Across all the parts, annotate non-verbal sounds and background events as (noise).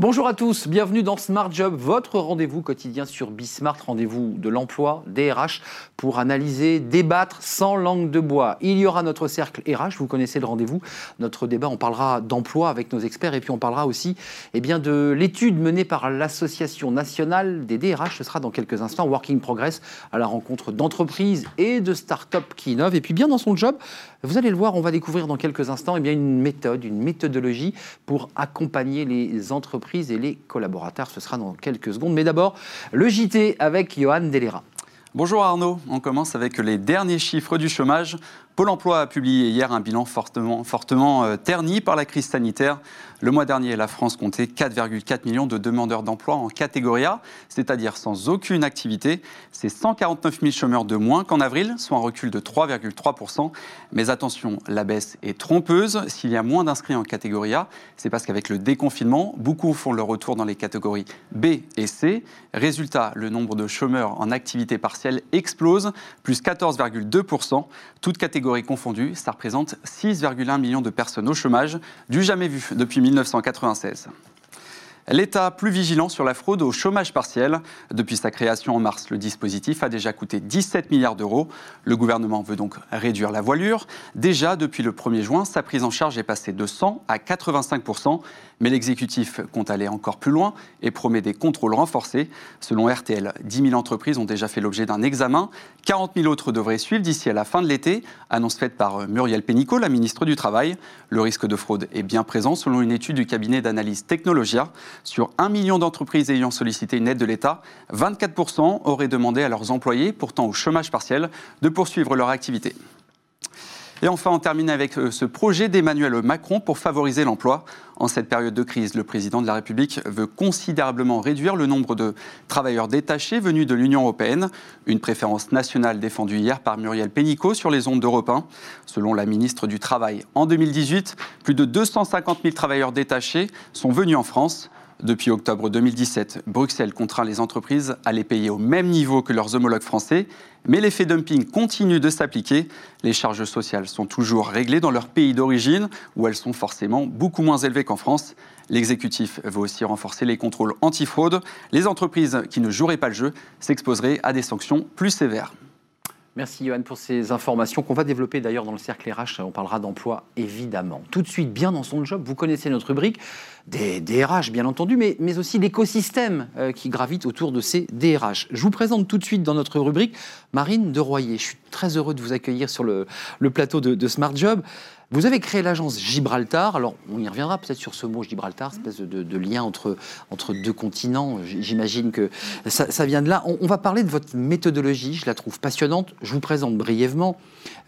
Bonjour à tous, bienvenue dans Smart Job, votre rendez-vous quotidien sur Bismart, rendez-vous de l'emploi, DRH, pour analyser, débattre sans langue de bois. Il y aura notre cercle RH, vous connaissez le rendez-vous. Notre débat, on parlera d'emploi avec nos experts et puis on parlera aussi eh de l'étude menée par l'Association nationale des DRH. Ce sera dans quelques instants, Working Progress, à la rencontre d'entreprises et de start-up qui innovent. Et puis bien dans son job, vous allez le voir, on va découvrir dans quelques instants eh une méthode, une méthodologie pour accompagner les entreprises et les collaborateurs. Ce sera dans quelques secondes. Mais d'abord, le JT avec Johan Delera. Bonjour Arnaud, on commence avec les derniers chiffres du chômage. Pôle emploi a publié hier un bilan fortement, euh, terni par la crise sanitaire. Le mois dernier, la France comptait 4,4 millions de demandeurs d'emploi en catégorie A, c'est-à-dire sans aucune activité. C'est 149 000 chômeurs de moins qu'en avril, soit un recul de 3,3%. Mais attention, la baisse est trompeuse. S'il y a moins d'inscrits en catégorie A, c'est parce qu'avec le déconfinement, beaucoup font leur retour dans les catégories B et C. Résultat, le nombre de chômeurs en activité partielle explose, plus 14,2%. Toutes catégories ça représente 6,1 millions de personnes au chômage, du jamais vu depuis 1996. L'État plus vigilant sur la fraude au chômage partiel. Depuis sa création en mars, le dispositif a déjà coûté 17 milliards d'euros. Le gouvernement veut donc réduire la voilure. Déjà, depuis le 1er juin, sa prise en charge est passée de 100 à 85% mais l'exécutif compte aller encore plus loin et promet des contrôles renforcés. Selon RTL, 10 000 entreprises ont déjà fait l'objet d'un examen. 40 000 autres devraient suivre d'ici à la fin de l'été. Annonce faite par Muriel Pénicaud, la ministre du Travail. Le risque de fraude est bien présent selon une étude du cabinet d'analyse Technologia. Sur 1 million d'entreprises ayant sollicité une aide de l'État, 24% auraient demandé à leurs employés, pourtant au chômage partiel, de poursuivre leur activité. Et enfin, on termine avec euh, ce projet d'Emmanuel Macron pour favoriser l'emploi. En cette période de crise, le président de la République veut considérablement réduire le nombre de travailleurs détachés venus de l'Union européenne, une préférence nationale défendue hier par Muriel Pénicaud sur les ondes d'Europe 1. Selon la ministre du Travail, en 2018, plus de 250 000 travailleurs détachés sont venus en France. Depuis octobre 2017, Bruxelles contraint les entreprises à les payer au même niveau que leurs homologues français, mais l'effet dumping continue de s'appliquer. Les charges sociales sont toujours réglées dans leur pays d'origine, où elles sont forcément beaucoup moins élevées qu'en France. L'exécutif veut aussi renforcer les contrôles antifraude. Les entreprises qui ne joueraient pas le jeu s'exposeraient à des sanctions plus sévères. Merci Johan pour ces informations qu'on va développer d'ailleurs dans le cercle RH. On parlera d'emploi évidemment. Tout de suite, bien dans son job, vous connaissez notre rubrique des DRH bien entendu, mais, mais aussi l'écosystème euh, qui gravite autour de ces DRH. Je vous présente tout de suite dans notre rubrique Marine de Royer. Je suis très heureux de vous accueillir sur le, plateau de, de Smart Job. Vous avez créé l'agence Gibraltar. Alors, on y reviendra peut-être sur ce mot Gibraltar, espèce de, lien entre, entre deux continents. J'imagine que ça, vient de là. On, va parler de votre méthodologie. Je la trouve passionnante. Je vous présente brièvement.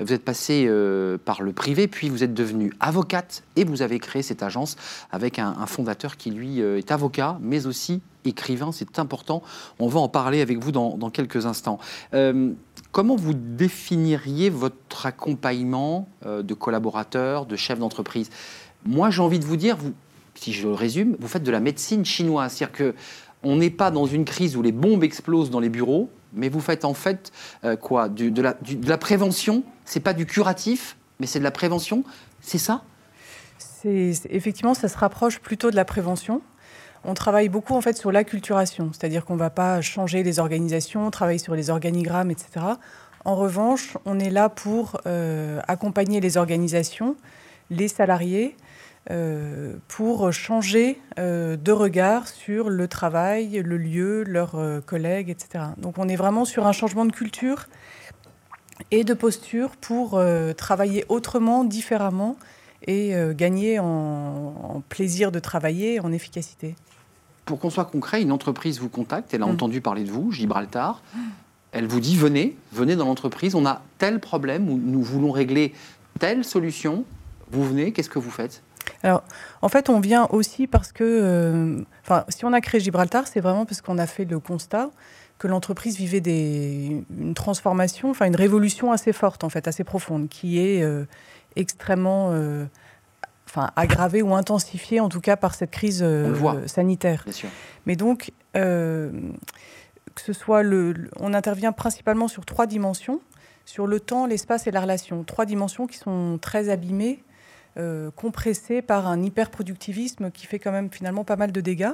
Vous êtes passé euh, par le privé, puis vous êtes devenue avocate et vous avez créé cette agence avec un, fondateur qui, lui, euh, est avocat, mais aussi écrivain. C'est important. On va en parler avec vous dans, quelques instants. Euh, Comment vous définiriez votre accompagnement de collaborateurs, de chefs d'entreprise? Moi, j'ai envie de vous dire, si je le résume, vous faites de la médecine chinoise. C'est-à-dire que on n'est pas dans une crise où les bombes explosent dans les bureaux, mais vous faites en fait euh, quoi? De, la, de la prévention. C'est pas du curatif, mais c'est de la prévention. C'est ça? Effectivement, ça se rapproche plutôt de la prévention. On travaille beaucoup en fait sur l'acculturation, c'est-à-dire qu'on ne va pas changer les organisations, travailler sur les organigrammes, etc. En revanche, on est là pour euh, accompagner les organisations, les salariés, euh, pour changer euh, de regard sur le travail, le lieu, leurs collègues, etc. Donc on est vraiment sur un changement de culture et de posture pour travailler autrement, différemment et gagner en, plaisir de travailler, en efficacité pour qu'on soit concret, une entreprise vous contacte, elle a mm. entendu parler de vous, Gibraltar, elle vous dit venez, venez dans l'entreprise, on a tel problème, ou nous voulons régler telle solution, vous venez, qu'est-ce que vous faites? Alors, en fait, on vient aussi parce que, euh, enfin, si on a créé Gibraltar, c'est vraiment parce qu'on a fait le constat que l'entreprise vivait des, une transformation, enfin une révolution assez forte, en fait, assez profonde, qui est euh, extrêmement euh, enfin, aggravé ou intensifié en tout cas par cette crise sanitaire. Mais donc, que ce soit le, on intervient principalement sur trois dimensions sur le temps, l'espace et la relation. Trois dimensions qui sont très abîmées compressé par un hyper-productivisme qui fait quand même finalement pas mal de dégâts.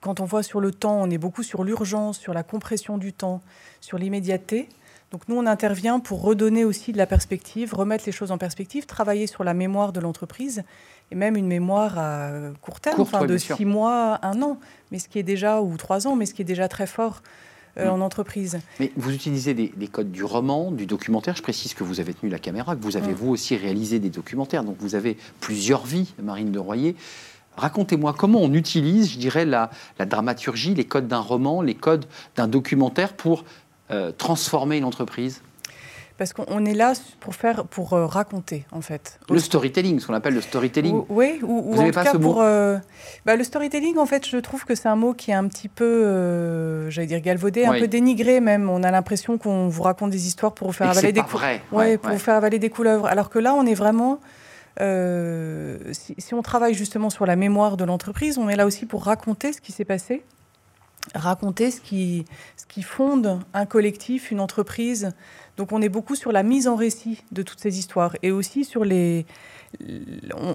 Quand on voit sur le temps, on est beaucoup sur l'urgence, sur la compression du temps, sur l'immédiateté. Donc nous, on intervient pour redonner aussi de la perspective, remettre les choses en perspective, travailler sur la mémoire de l'entreprise et même une mémoire à court terme, enfin, de six mois, un an, mais ce qui est déjà ou trois ans, mais ce qui est déjà très fort. Euh, en entreprise. Mais vous utilisez des, codes du roman, du documentaire. Je précise que vous avez tenu la caméra, que vous avez mm. vous aussi réalisé des documentaires. Donc vous avez plusieurs vies, Marine de Royer. Racontez-moi comment on utilise, je dirais, la, la dramaturgie, les codes d'un roman, les codes d'un documentaire pour euh, transformer une entreprise parce qu'on est là pour faire, pour euh, raconter en fait. Le storytelling, ce qu'on appelle le storytelling. oui, ou, Vous en pas ce pour. Mot euh, bah, le storytelling, en fait, je trouve que c'est un mot qui est un petit peu, j'allais dire galvaudé, un peu dénigré même. On a l'impression qu'on vous raconte des histoires pour vous faire avaler des couleuvres. Ouais, pour vous faire avaler des couleuvres. Alors que là, on est vraiment. si, si, on travaille justement sur la mémoire de l'entreprise, on est là aussi pour raconter ce qui s'est passé raconter ce qui, ce qui fonde un collectif, une entreprise. Donc on est beaucoup sur la mise en récit de toutes ces histoires et aussi sur les...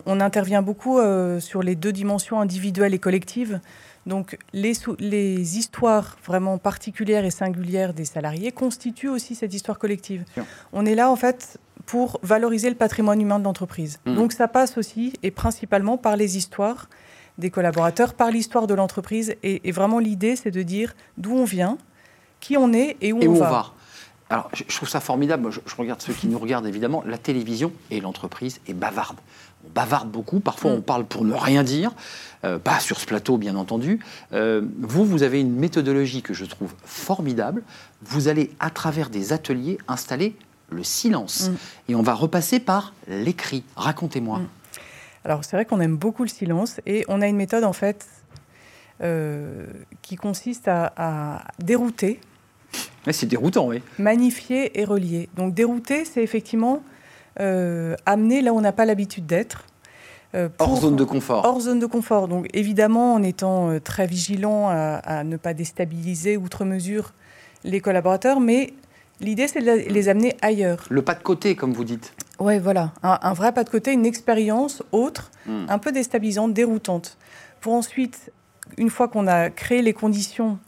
On, intervient beaucoup euh, sur les deux dimensions individuelles et collectives. Donc les, les histoires vraiment particulières et singulières des salariés constituent aussi cette histoire collective. On est là en fait pour valoriser le patrimoine humain de l'entreprise. Mmh. Donc ça passe aussi et principalement par les histoires des collaborateurs, par l'histoire de l'entreprise. Et, vraiment, l'idée, c'est de dire d'où on vient, qui on est et où, on, va. Alors, je, trouve ça formidable. Je, regarde ceux qui nous regardent, évidemment. La télévision et l'entreprise est bavarde. On bavarde beaucoup. Parfois, on mm. parle pour ne rien dire. Euh, pas sur ce plateau, bien entendu. Euh, vous, vous avez une méthodologie que je trouve formidable. Vous allez, à travers des ateliers, installer le silence. Mm. Et on va repasser par l'écrit. Racontez-moi. Mm. Alors c'est vrai qu'on aime beaucoup le silence et on a une méthode en fait euh, qui consiste à, dérouter. C'est déroutant, oui. Magnifier et relier. Donc dérouter, c'est effectivement euh, amener là où on n'a pas l'habitude d'être. Euh, hors zone de confort. Hors zone de confort. Donc évidemment en étant très vigilant à, ne pas déstabiliser outre mesure les collaborateurs, mais l'idée c'est de les amener ailleurs. Le pas de côté, comme vous dites. Oui, voilà. Un, vrai pas de côté, une expérience autre, hmm. un peu déstabilisante, déroutante. Pour ensuite, une fois qu'on a créé les conditions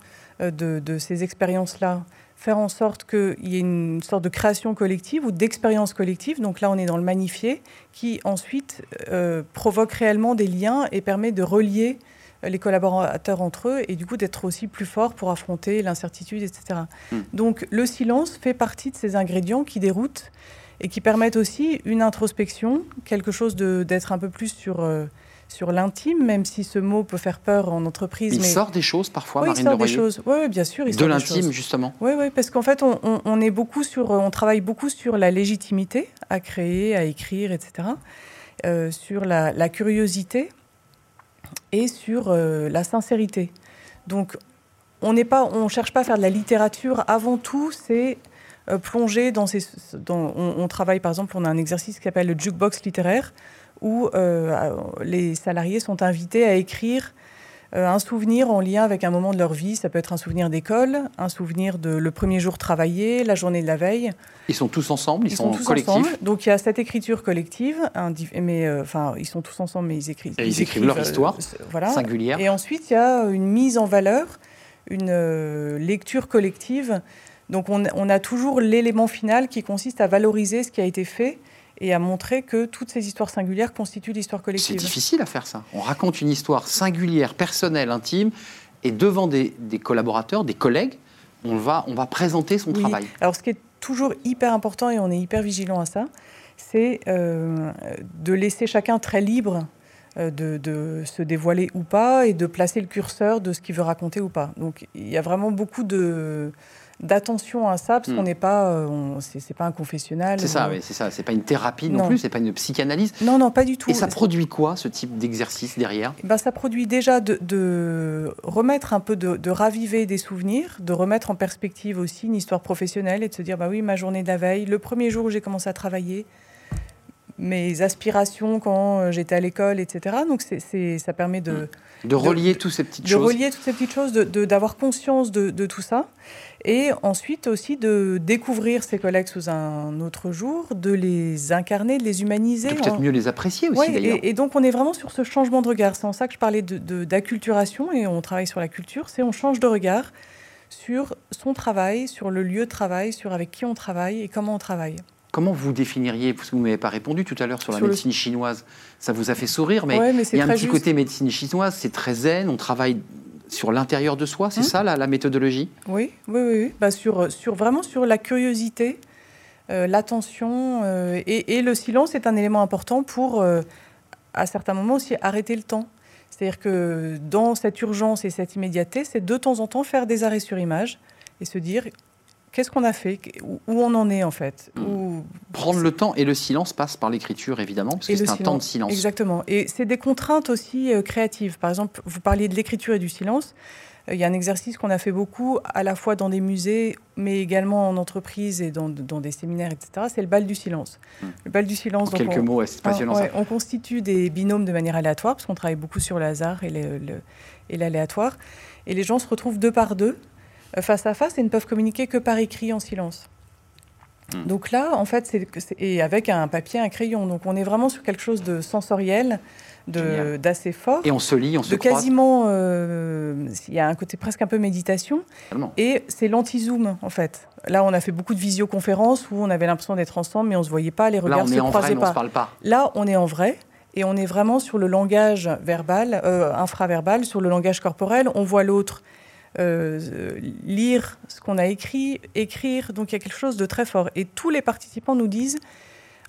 euh, de, ces expériences-là, faire en sorte qu'il y ait une sorte de création collective ou d'expérience collective. Donc là, on est dans le magnifié, qui ensuite euh, provoque réellement des liens et permet de relier euh, les collaborateurs entre eux et du coup d'être aussi plus fort pour affronter l'incertitude, etc. Hmm. Donc le silence fait partie de ces ingrédients qui déroutent et qui permettent aussi une introspection, quelque chose d'être un peu plus sur, euh, sur l'intime, même si ce mot peut faire peur en entreprise. Il sort des choses parfois, oui, Marine il sort des choses. Oui, bien sûr. Il de l'intime, justement. Oui, oui, parce qu'en fait, on, on, est beaucoup sur, on travaille beaucoup sur la légitimité à créer, à écrire, etc. Euh, sur la, la, curiosité et sur euh, la sincérité. Donc, on n'est pas, on cherche pas à faire de la littérature. Avant tout, c'est euh, plonger dans ces. Dans, on, travaille par exemple, on a un exercice qui s'appelle le jukebox littéraire, où euh, les salariés sont invités à écrire euh, un souvenir en lien avec un moment de leur vie. Ça peut être un souvenir d'école, un souvenir de le premier jour travaillé, la journée de la veille. Ils sont tous ensemble, ils, sont, tous collectifs. Ensemble. Donc il y a cette écriture collective, mais enfin ils sont tous ensemble, mais ils écrivent. ils, écrivent, leur histoire voilà. singulière. Et ensuite il y a une mise en valeur, une lecture collective donc on, a toujours l'élément final qui consiste à valoriser ce qui a été fait et à montrer que toutes ces histoires singulières constituent l'histoire collective. C'est difficile à faire ça. On raconte une histoire singulière, personnelle, intime, et devant des, collaborateurs, des collègues, on va, on va présenter son travail. Alors ce qui est toujours hyper important, et on est hyper vigilant à ça, c'est euh, de laisser chacun très libre euh, de, de, se dévoiler ou pas et de placer le curseur de ce qu'il veut raconter ou pas. Donc il y a vraiment beaucoup de d'attention à ça, parce qu'on hmm. n'est pas, euh, c'est pas un confessionnal. C'est ça, oui, c'est ça. C'est pas une thérapie non, plus, c'est pas une psychanalyse. Non, non, pas du tout. Et ça produit quoi, ce type d'exercice derrière? Ben, Ça produit déjà de, remettre un peu, de, raviver des souvenirs, de remettre en perspective aussi une histoire professionnelle et de se dire, bah oui, ma journée de la veille, le premier jour où j'ai commencé à travailler, mes aspirations quand j'étais à l'école, etc. Donc c'est, ça permet de... De relier toutes ces petites choses. De relier toutes ces petites choses, d'avoir conscience de, tout ça. Et ensuite aussi de découvrir ses collègues sous un autre jour, de les incarner, de les humaniser. peut-être mieux les apprécier aussi d'ailleurs. Et, donc on est vraiment sur ce changement de regard. C'est en ça que je parlais d'acculturation et on travaille sur la culture. C'est on change de regard sur son travail, sur le lieu de travail, sur avec qui on travaille et comment on travaille. Comment vous définiriez, parce que vous ne m'avez pas répondu tout à l'heure sur la médecine chinoise, ça vous a fait sourire, mais, il y a un petit côté médecine chinoise, c'est très zen, on travaille sur l'intérieur de soi, c'est hum. ça la, méthodologie? Oui, oui, oui. Bah, sur, sur, vraiment sur la curiosité, euh, l'attention euh, et, le silence est un élément important pour, euh, à certains moments aussi, arrêter le temps. C'est-à-dire que dans cette urgence et cette immédiateté, c'est de temps en temps faire des arrêts sur image et se dire qu'est-ce qu'on a fait, où on en est en fait? Où... Prendre le temps et le silence passe par l'écriture évidemment, parce que c'est un temps de silence. Exactement. Et c'est des contraintes aussi euh, créatives. Par exemple, vous parliez de l'écriture et du silence. Euh, il y a un exercice qu'on a fait beaucoup, à la fois dans des musées, mais également en entreprise et dans, des séminaires, etc. C'est le bal du silence. Hmm. Le bal du silence. En quelques mots, c'est passionnant. ça. On constitue des binômes de manière aléatoire, parce qu'on travaille beaucoup sur le hasard et l'aléatoire. Et les gens se retrouvent deux par deux face à face et ne peuvent communiquer que par écrit en silence. Hmm. Donc là, en fait, c'est et avec un papier, un crayon. Donc on est vraiment sur quelque chose de sensoriel, d'assez fort. Et on se lit, on se de quasiment. Euh, il y a un côté presque un peu méditation. Et c'est l'anti-zoom, en fait. Là, on a fait beaucoup de visioconférences où on avait l'impression d'être ensemble, mais on se voyait pas, les regards Là, on se croisaient pas. On se parle pas. Là, on est en vrai. Et on est vraiment sur le langage verbal, euh, infraverbal, sur le langage corporel. On voit l'autre euh, lire ce qu'on a écrit, écrire. Donc il y a quelque chose de très fort. Et tous les participants nous disent,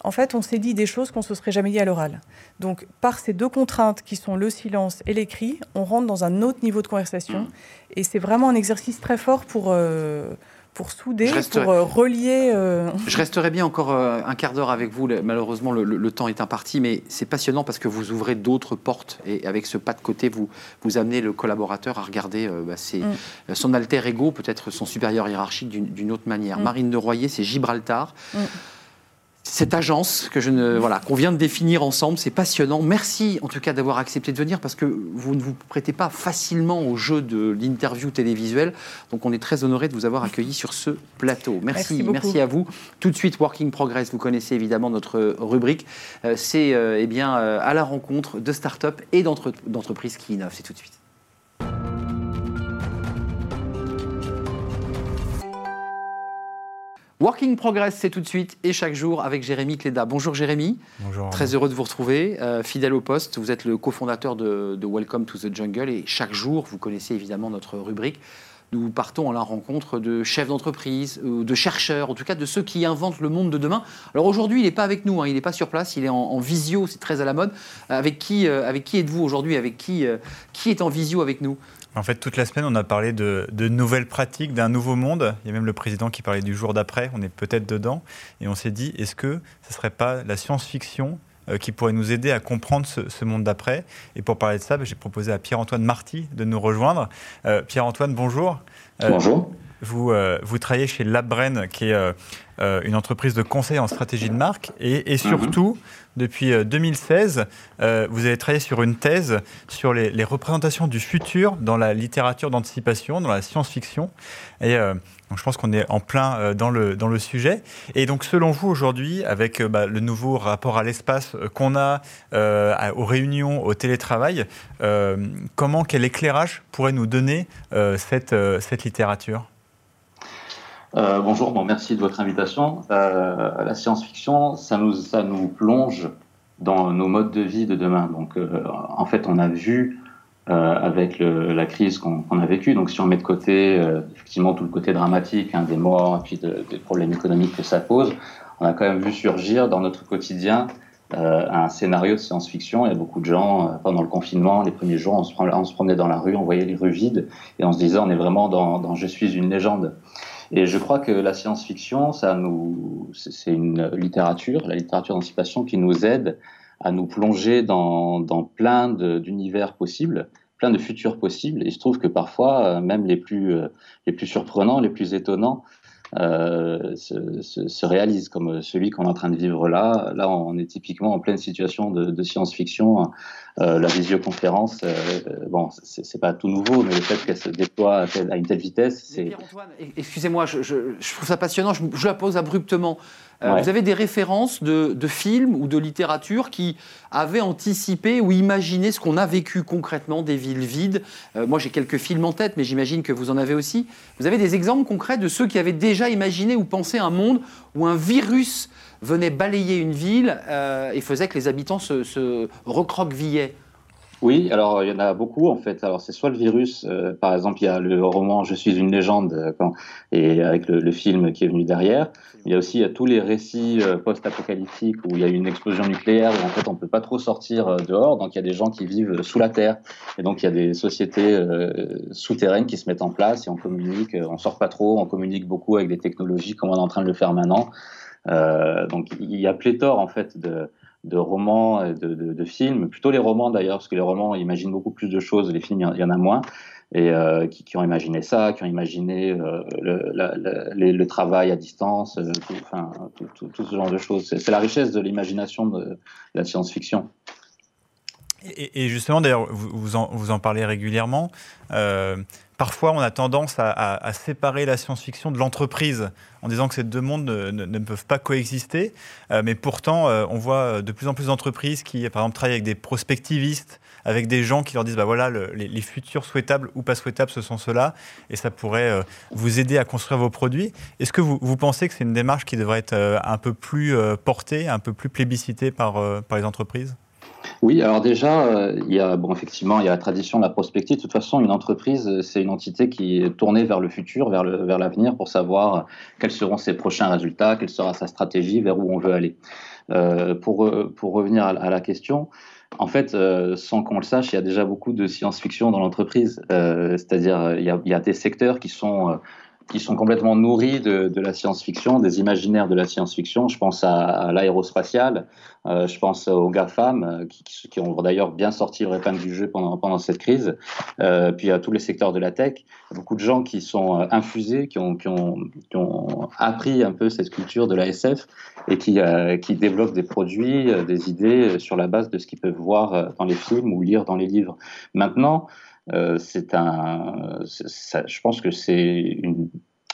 en fait, on s'est dit des choses qu'on ne se serait jamais dit à l'oral. Donc par ces deux contraintes qui sont le silence et l'écrit, on rentre dans un autre niveau de conversation. Mmh. Et c'est vraiment un exercice très fort pour... Euh, pour souder, pour euh, relier. Euh, Je resterai bien encore euh, un quart d'heure avec vous. Malheureusement, le, temps est imparti, mais c'est passionnant parce que vous ouvrez d'autres portes et avec ce pas de côté, vous, vous amenez le collaborateur à regarder bah, mm. son alter ego, peut-être son supérieur hiérarchique d'une autre manière. Mm. Marine de Royer, c'est Gibraltar. Mm cette agence que je ne voilà qu'on vient de définir ensemble, c'est passionnant. Merci en tout cas d'avoir accepté de venir parce que vous ne vous prêtez pas facilement au jeu de l'interview télévisuelle. Donc on est très honoré de vous avoir accueilli sur ce plateau. Merci, merci, à vous. Tout de suite Working Progress, vous connaissez évidemment notre rubrique. Euh, c'est euh, eh bien euh, à la rencontre de start-up et d'entreprises qui innovent. C'est tout de suite. Working Progress, c'est tout de suite et chaque jour avec Jérémy Cléda. Bonjour Jérémy. Bonjour. Très heureux de vous retrouver. Euh, fidèle au poste, vous êtes le cofondateur de, Welcome to the Jungle et chaque jour, vous connaissez évidemment notre rubrique. Nous partons à la rencontre de chefs d'entreprise, de chercheurs, en tout cas de ceux qui inventent le monde de demain. Alors aujourd'hui, il n'est pas avec nous, hein, il n'est pas sur place, il est en, visio, c'est très à la mode. Avec qui, euh, avec qui êtes-vous aujourd'hui? Avec qui, euh, qui est en visio avec nous? En fait, toute la semaine, on a parlé de, nouvelles pratiques, d'un nouveau monde. Il y a même le président qui parlait du jour d'après. On est peut-être dedans. Et on s'est dit, est-ce que ce ne serait pas la science-fiction euh, qui pourrait nous aider à comprendre ce, monde d'après? Et pour parler de ça, bah, j'ai proposé à Pierre-Antoine Marty de nous rejoindre. Euh, Pierre-Antoine, bonjour. Euh, bonjour. Vous, vous travaillez chez LabBrain, qui est une entreprise de conseil en stratégie de marque, et, et mhm. surtout, depuis 2016, euh, euh, vous avez travaillé sur une thèse sur les, représentations du futur dans la littérature d'anticipation, dans la science-fiction. Et euh, donc je pense qu'on est en plein dans, le, dans le sujet. Et donc, selon vous, aujourd'hui, avec bah, le nouveau rapport à l'espace qu'on a aux réunions, au télétravail, comment, quel éclairage pourrait nous donner cette, cette littérature? Euh, bonjour, bon, merci de votre invitation. Euh, la science-fiction, ça nous, ça nous plonge dans nos modes de vie de demain. Donc, euh, en fait, on a vu avec la crise qu'on a vécue, donc si on met de côté effectivement tout le côté dramatique hein, des morts et puis des problèmes économiques que ça pose, on a quand même vu surgir dans notre quotidien un scénario de science-fiction. Il y a beaucoup de gens, pendant le confinement, les premiers jours, on se, on se, promenait dans la rue, on voyait les rues vides et on se disait on est vraiment dans, dans Je suis une légende. Et je crois que la science-fiction, ça nous, c'est une littérature, la littérature d'anticipation qui nous aide à nous plonger dans, plein d'univers possibles, plein de futurs possibles. Et il se trouve que parfois, euh, même les plus, euh, les plus surprenants, les plus étonnants, euh, se, réalise, comme celui qu'on est en train de vivre là. Là, on est typiquement en pleine situation de, science-fiction. Euh, la visioconférence, euh, bon, c'est pas tout nouveau, mais le fait qu'elle se déploie à, une telle vitesse, c'est. Excusez-moi, je, trouve ça passionnant. Je, la pose abruptement. Vous avez des références de, de, films ou de littérature qui avaient anticipé ou imaginé ce qu'on a vécu concrètement des villes vides? Moi, j'ai quelques films en tête, mais j'imagine que vous en avez aussi. Vous avez des exemples concrets de ceux qui avaient déjà déjà imaginé ou pensé un monde où un virus venait balayer une ville euh, et faisait que les habitants se, recroquevillaient oui, alors il y en a beaucoup en fait. Alors c'est soit le virus, euh, par exemple il y a le roman Je suis une légende euh, et avec le, film qui est venu derrière. Il y a aussi tous les récits post-apocalyptiques où il y a une explosion nucléaire où en fait on peut pas trop sortir dehors, donc il y a des gens qui vivent sous la terre et donc il y a des sociétés souterraines qui se mettent en place et on communique, on sort pas trop, on communique beaucoup avec des technologies comme on est en train de le faire maintenant. Donc il y a pléthore en fait de romans et de, films, plutôt les romans d'ailleurs, parce que les romans imaginent beaucoup plus de choses, les films, il y, en a moins, et euh, qui, ont imaginé ça, qui ont imaginé euh, le, travail à distance, euh, tout, ce genre de choses. C'est la richesse de l'imagination de, la science-fiction. Et, justement, d'ailleurs, vous, vous, en, parlez régulièrement parfois on a tendance à, séparer la science-fiction de l'entreprise en disant que ces deux mondes ne, peuvent pas coexister. Euh, mais pourtant, euh, on voit de plus en plus d'entreprises qui, par exemple, travaillent avec des prospectivistes, avec des gens qui leur disent bah voilà, les, futurs souhaitables ou pas souhaitables, ce sont ceux-là, et ça pourrait euh, vous aider à construire vos produits. Est-ce que vous, pensez que c'est une démarche qui devrait être un peu plus portée, un peu plus plébiscitée par les entreprises? Oui, alors déjà, euh, il y a, bon, effectivement, il y a la tradition de la prospective. De toute façon, une entreprise, euh, c'est une entité qui est tournée vers le futur, vers l'avenir, pour savoir quels seront ses prochains résultats, quelle sera sa stratégie, vers où on veut aller. Euh, pour, pour revenir à, la question, en fait, sans qu'on le sache, il y a déjà beaucoup de science-fiction dans l'entreprise. c'est-à-dire, il y, a, des secteurs qui sont qui sont complètement nourris de, la science-fiction, des imaginaires de la science-fiction. Je pense à, à l'aérospatiale, euh, je pense aux GAFAM, euh, qui, ont d'ailleurs bien sorti le épingle du jeu pendant, cette crise, euh, puis à tous les secteurs de la tech. Beaucoup de gens qui sont infusés, qui ont, appris un peu cette culture de la SF et qui, euh, développent des produits, des idées sur la base de ce qu'ils peuvent voir dans les films ou lire dans les livres. Maintenant, c'est un, je pense que c'est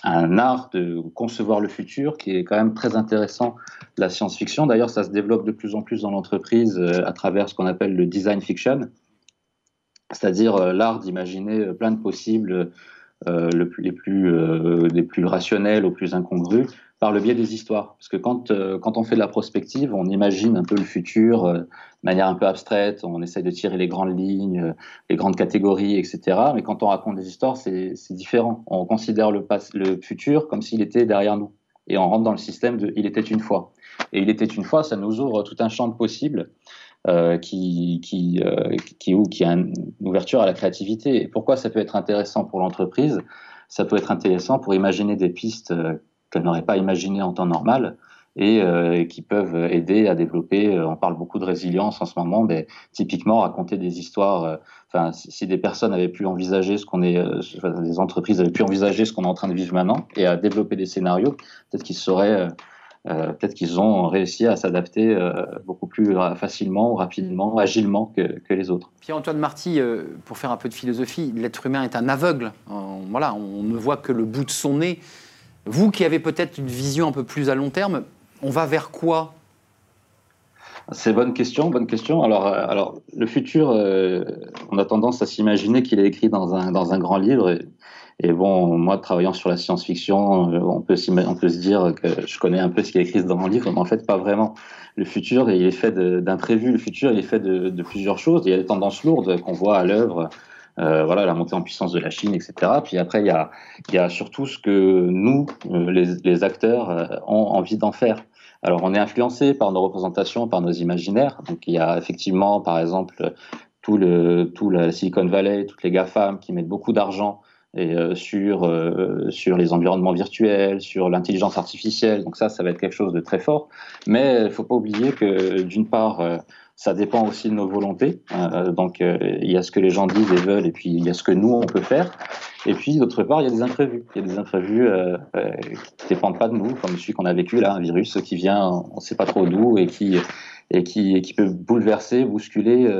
un art de concevoir le futur qui est quand même très intéressant, la science-fiction. D'ailleurs, ça se développe de plus en plus dans l'entreprise euh, à travers ce qu'on appelle le design fiction, c'est-à-dire euh, l'art d'imaginer plein de possibles, les, plus, les plus rationnels aux plus incongrus, par le biais des histoires. Parce que quand, euh, quand on fait de la prospective, on imagine un peu le futur euh, de manière un peu abstraite, on essaie de tirer les grandes lignes, euh, les grandes catégories, etc. Mais quand on raconte des histoires, c'est différent. On considère le, le futur comme s'il était derrière nous. Et on rentre dans le système de il était une fois. Et il était une fois, ça nous ouvre tout un champ de possibles qui, qui, qui, qui a une ouverture à la créativité. Et pourquoi ça peut être intéressant pour l'entreprise? Ça peut être intéressant pour imaginer des pistes qu'elle n'aurait pas imaginé en temps normal et, euh, qui peuvent aider à développer. Euh, on parle beaucoup de résilience en ce moment, mais typiquement raconter des histoires. Euh, enfin, si, des personnes avaient pu envisager ce qu'on est, des entreprises avaient pu envisager ce qu'on est en train de vivre maintenant et à développer des scénarios, peut-être qu'ils seraient peut-être qu'ils ont réussi à s'adapter beaucoup plus facilement, rapidement, agilement que, que les autres. Pierre-Antoine Marty, pour faire un peu de philosophie, l'être humain est un aveugle. voilà, on ne voit que le bout de son nez. Vous qui avez peut-être une vision un peu plus à long terme, on va vers quoi? C'est bonne question, bonne question. Alors, euh, alors le futur, euh, on a tendance à s'imaginer qu'il est écrit dans un, dans un grand livre. Et, bon, moi, travaillant sur la science-fiction, euh, on peut, se dire que je connais un peu ce qui est écrit dans un livre, mais en fait, pas vraiment. Le futur, il est fait d'imprévus. Le futur, il est fait de, plusieurs choses. Il y a des tendances lourdes qu'on voit à l'œuvre euh, voilà, la montée en puissance de la Chine, etc. Puis après, il y a, surtout ce que nous, euh, les, acteurs, ont envie d'en faire. Alors, on est influencé par nos représentations, par nos imaginaires. Donc, il y a effectivement, par exemple, tout le, tout la Silicon Valley, toutes les GAFAM qui mettent beaucoup d'argent et sur sur les environnements virtuels, sur l'intelligence artificielle. Donc ça, ça va être quelque chose de très fort. Mais il faut pas oublier que d'une part, ça dépend aussi de nos volontés. Euh, donc, euh, il y a ce que les gens disent et veulent, et puis il y a ce que nous, on peut faire. Et puis, d'autre part, il y a des imprévus. Il y a des imprévus euh, euh qui dépendent pas de nous, comme celui qu'on a vécu là, un virus qui vient, on ne sait pas trop d'où, et qui, et qui, qui peut bouleverser, bousculer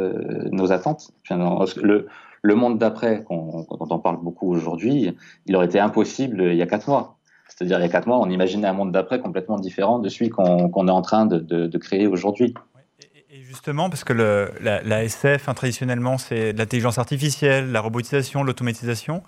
nos attentes. Le, le monde d'après, dont on parle beaucoup aujourd'hui, il aurait été impossible il y a quatre mois. C'est-à-dire, il y a quatre mois, on imaginait un monde d'après complètement différent de celui qu'on est en train de, créer aujourd'hui justement, parce que le, la, SF, hein, traditionnellement, c'est l'intelligence artificielle, la robotisation, l'automatisation.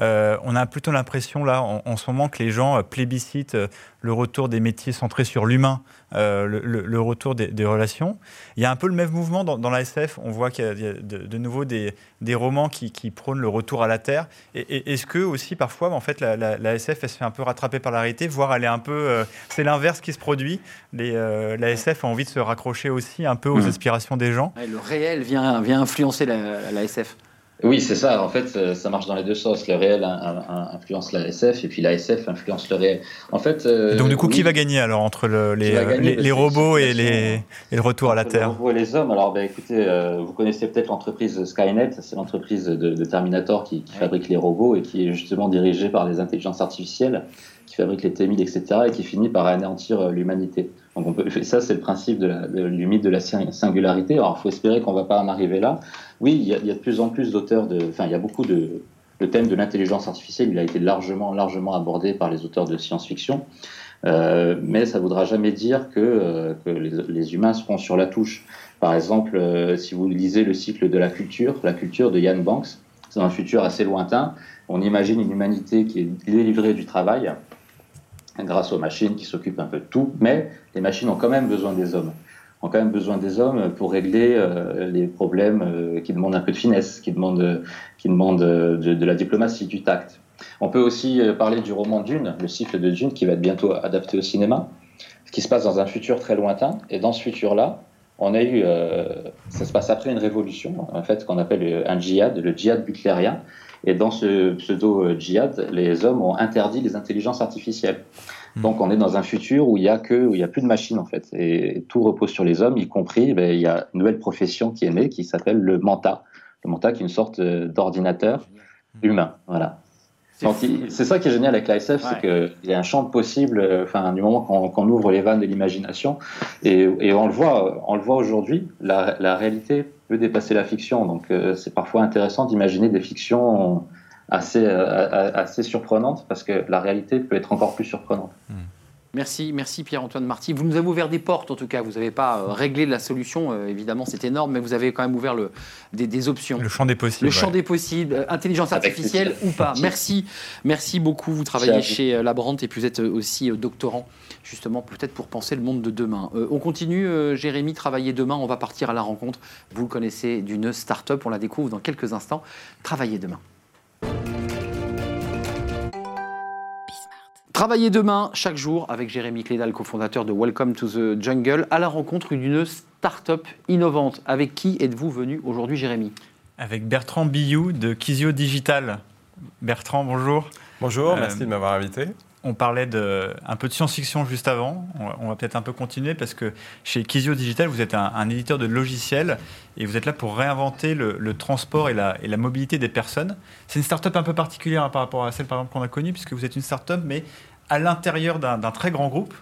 Euh, on a plutôt l'impression, là, en, ce moment, que les gens euh, plébiscitent euh, le retour des métiers centrés sur l'humain, le, retour des, relations. Il y a un peu le même mouvement dans, la SF. On voit qu'il y a, de, nouveau des, romans qui, prônent le retour à la Terre. Et, est-ce que, aussi, parfois, en fait, la, SF, elle se fait un peu rattraper par la réalité, voire elle est un peu. c'est l'inverse qui se produit. Les, la SF a envie de se raccrocher aussi un peu aux mmh. aspirations des gens. le réel vient, vient influencer la SF. Oui, c'est ça. En fait, ça marche dans les deux sens. Le réel influence la SF et puis la SF influence le réel. En fait. Euh, donc du coup, qui va gagner alors entre les, les, robots et, les, et, le retour à la Terre? Les robots et les hommes. Alors, ben, écoutez, euh, vous connaissez peut-être l'entreprise Skynet. C'est l'entreprise de, Terminator qui, fabrique les robots et qui est justement dirigée par les intelligences artificielles, qui fabrique les T-1000, etc. et qui finit par anéantir euh, l'humanité. Donc on peut, ça, c'est le principe de du mythe de la singularité. Alors, il faut espérer qu'on ne va pas en arriver là. Oui, il y, a, de plus en plus d'auteurs de. Enfin, il y a beaucoup de. Le thème de l'intelligence artificielle, il a été largement, largement abordé par les auteurs de science-fiction. Euh, mais ça ne voudra jamais dire que, euh, les, humains seront sur la touche. Par exemple, euh, si vous lisez le cycle de la culture, la culture de Ian Banks, c'est un futur assez lointain. On imagine une humanité qui est délivrée du travail grâce aux machines qui s'occupent un peu de tout, mais les machines ont quand même besoin des hommes ont quand même besoin des hommes pour régler euh, les problèmes euh, qui demandent un peu de finesse, qui demandent, qui demandent euh, de, la diplomatie, du tact. On peut aussi parler du roman Dune, le cycle de Dune, qui va être bientôt adapté au cinéma, ce qui se passe dans un futur très lointain. Et dans ce futur-là, on a eu, ça se passe après une révolution, en fait, qu'on appelle un djihad, le djihad butlérien. Et dans ce pseudo-djihad, les hommes ont interdit les intelligences artificielles. Hmm. Donc on est dans un futur où il y a que où il y a plus de machines en fait et tout repose sur les hommes, y compris ben, il y a une nouvelle profession qui est née qui s'appelle le manta. Le manta qui est une sorte euh, d'ordinateur humain. Voilà. C'est ça qui est génial avec l'ASF, c'est qu'il y a un champ possible, euh, enfin, du moment qu'on ouvre les vannes de l'imagination, et, et, on le voit, on le voit aujourd'hui, la, la, réalité peut dépasser la fiction, donc euh, c'est parfois intéressant d'imaginer des fictions assez, euh, assez surprenante parce que la réalité peut être encore plus surprenante. Hmm. Merci, merci Pierre-Antoine Marty. Vous nous avez ouvert des portes en tout cas. Vous n'avez pas euh, réglé la solution, euh, évidemment, c'est énorme, mais vous avez quand même ouvert le, des, options. Le champ des possibles. Le champ des possibles, intelligence artificielle ou pas. Merci, merci beaucoup. Vous travaillez chez Labrante et puis vous êtes aussi doctorant, justement, peut-être pour penser le monde de demain. on continue, Jérémy, travailler demain. On va partir à la rencontre. Vous le connaissez d'une start-up, on la découvre dans quelques instants. Travailler demain. Travailler demain, chaque jour, avec Jérémy Clédal, cofondateur de Welcome to the Jungle, à la rencontre d'une start-up innovante. Avec qui êtes-vous venu aujourd'hui, Jérémy? Avec Bertrand Billou de Kizio Digital. Bertrand, bonjour. Bonjour, euh, merci de m'avoir invité. On parlait de, un peu de science-fiction juste avant. On va, peut-être un peu continuer parce que chez Kizio Digital, vous êtes un, éditeur de logiciels et vous êtes là pour réinventer le, transport et la, et la, mobilité des personnes. C'est une start-up un peu particulière hein, par rapport à celle par exemple qu'on a connue puisque vous êtes une start-up mais à l'intérieur d'un très grand groupe.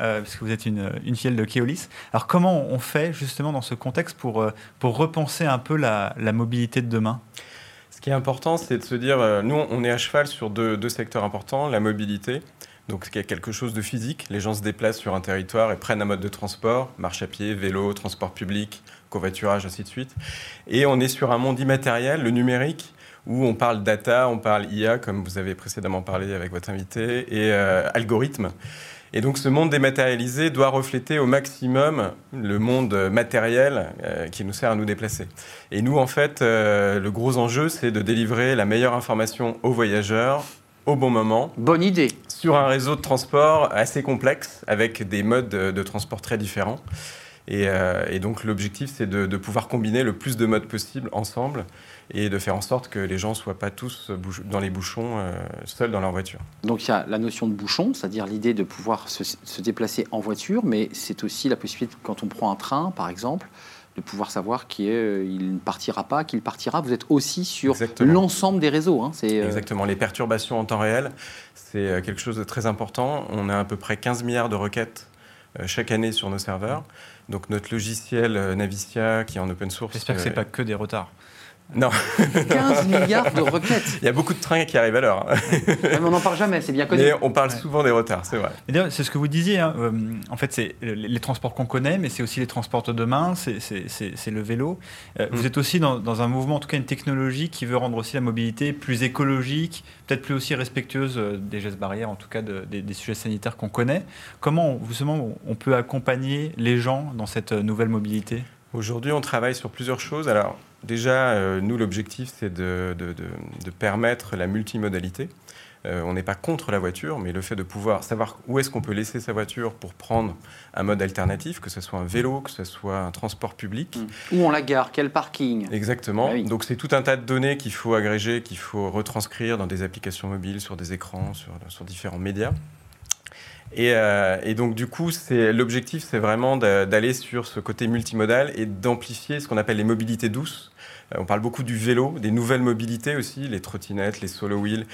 Euh, puisque vous êtes une, une filiale de Keolis. Alors comment on fait justement dans ce contexte pour, euh, repenser un peu la, mobilité de demain? Ce qui est important, c'est de se dire, euh, nous, on est à cheval sur deux, secteurs importants, la mobilité, donc il y a quelque chose de physique. Les gens se déplacent sur un territoire et prennent un mode de transport, marche à pied, vélo, transport public, covoiturage, ainsi de suite. Et on est sur un monde immatériel, le numérique, où on parle data, on parle IA, comme vous avez précédemment parlé avec votre invité, et euh, algorithme. Et donc ce monde dématérialisé doit refléter au maximum le monde matériel euh, qui nous sert à nous déplacer. Et nous, en fait, euh, le gros enjeu, c'est de délivrer la meilleure information aux voyageurs au bon moment. Bonne idée. Sur un réseau de transport assez complexe, avec des modes de, transport très différents. Euh, et, donc l'objectif, c'est de, de pouvoir combiner le plus de modes possibles ensemble et de faire en sorte que les gens ne soient pas tous dans les bouchons, euh, seuls dans leur voiture. Donc il y a la notion de bouchon, c'est-à-dire l'idée de pouvoir se, déplacer en voiture, mais c'est aussi la possibilité, quand on prend un train par exemple, de pouvoir savoir qu'il ne partira pas, qu'il partira. Vous êtes aussi sur l'ensemble des réseaux. Hein. Exactement. Les perturbations en temps réel, c'est quelque chose de très important. On a à peu près 15 milliards de requêtes chaque année sur nos serveurs. Donc notre logiciel Navicia, qui est en open source. J'espère que ce n'est pas que des retards. Non. (laughs) 15 milliards de requêtes. Il y a beaucoup de trains qui arrivent à l'heure. Mais on n'en parle jamais, c'est bien connu. Mais on parle souvent des retards, c'est vrai. C'est ce que vous disiez. Hein, euh, en fait, c'est les transports qu'on connaît, mais c'est aussi les transports de demain, c'est le vélo. Euh, vous mm. êtes aussi dans, un mouvement, en tout cas une technologie qui veut rendre aussi la mobilité plus écologique, peut-être plus aussi respectueuse euh, des gestes barrières, en tout cas des, des, sujets sanitaires qu'on connaît. Comment, justement, on peut accompagner les gens dans cette nouvelle mobilité? Aujourd'hui, on travaille sur plusieurs choses. Alors, déjà, euh, nous, l'objectif, c'est de, permettre la multimodalité. Euh, on n'est pas contre la voiture, mais le fait de pouvoir savoir où est-ce qu'on peut laisser sa voiture pour prendre un mode alternatif, que ce soit un vélo, que ce soit un transport public. Où on la gare, quel parking Exactement. Ah Donc c'est tout un tas de données qu'il faut agréger, qu'il faut retranscrire dans des applications mobiles, sur des écrans, sur différents médias. Euh, et, donc, du coup, l'objectif, c'est vraiment d'aller sur ce côté multimodal et d'amplifier ce qu'on appelle les mobilités douces. Euh, on parle beaucoup du vélo, des nouvelles mobilités aussi, les trottinettes, les solo wheels,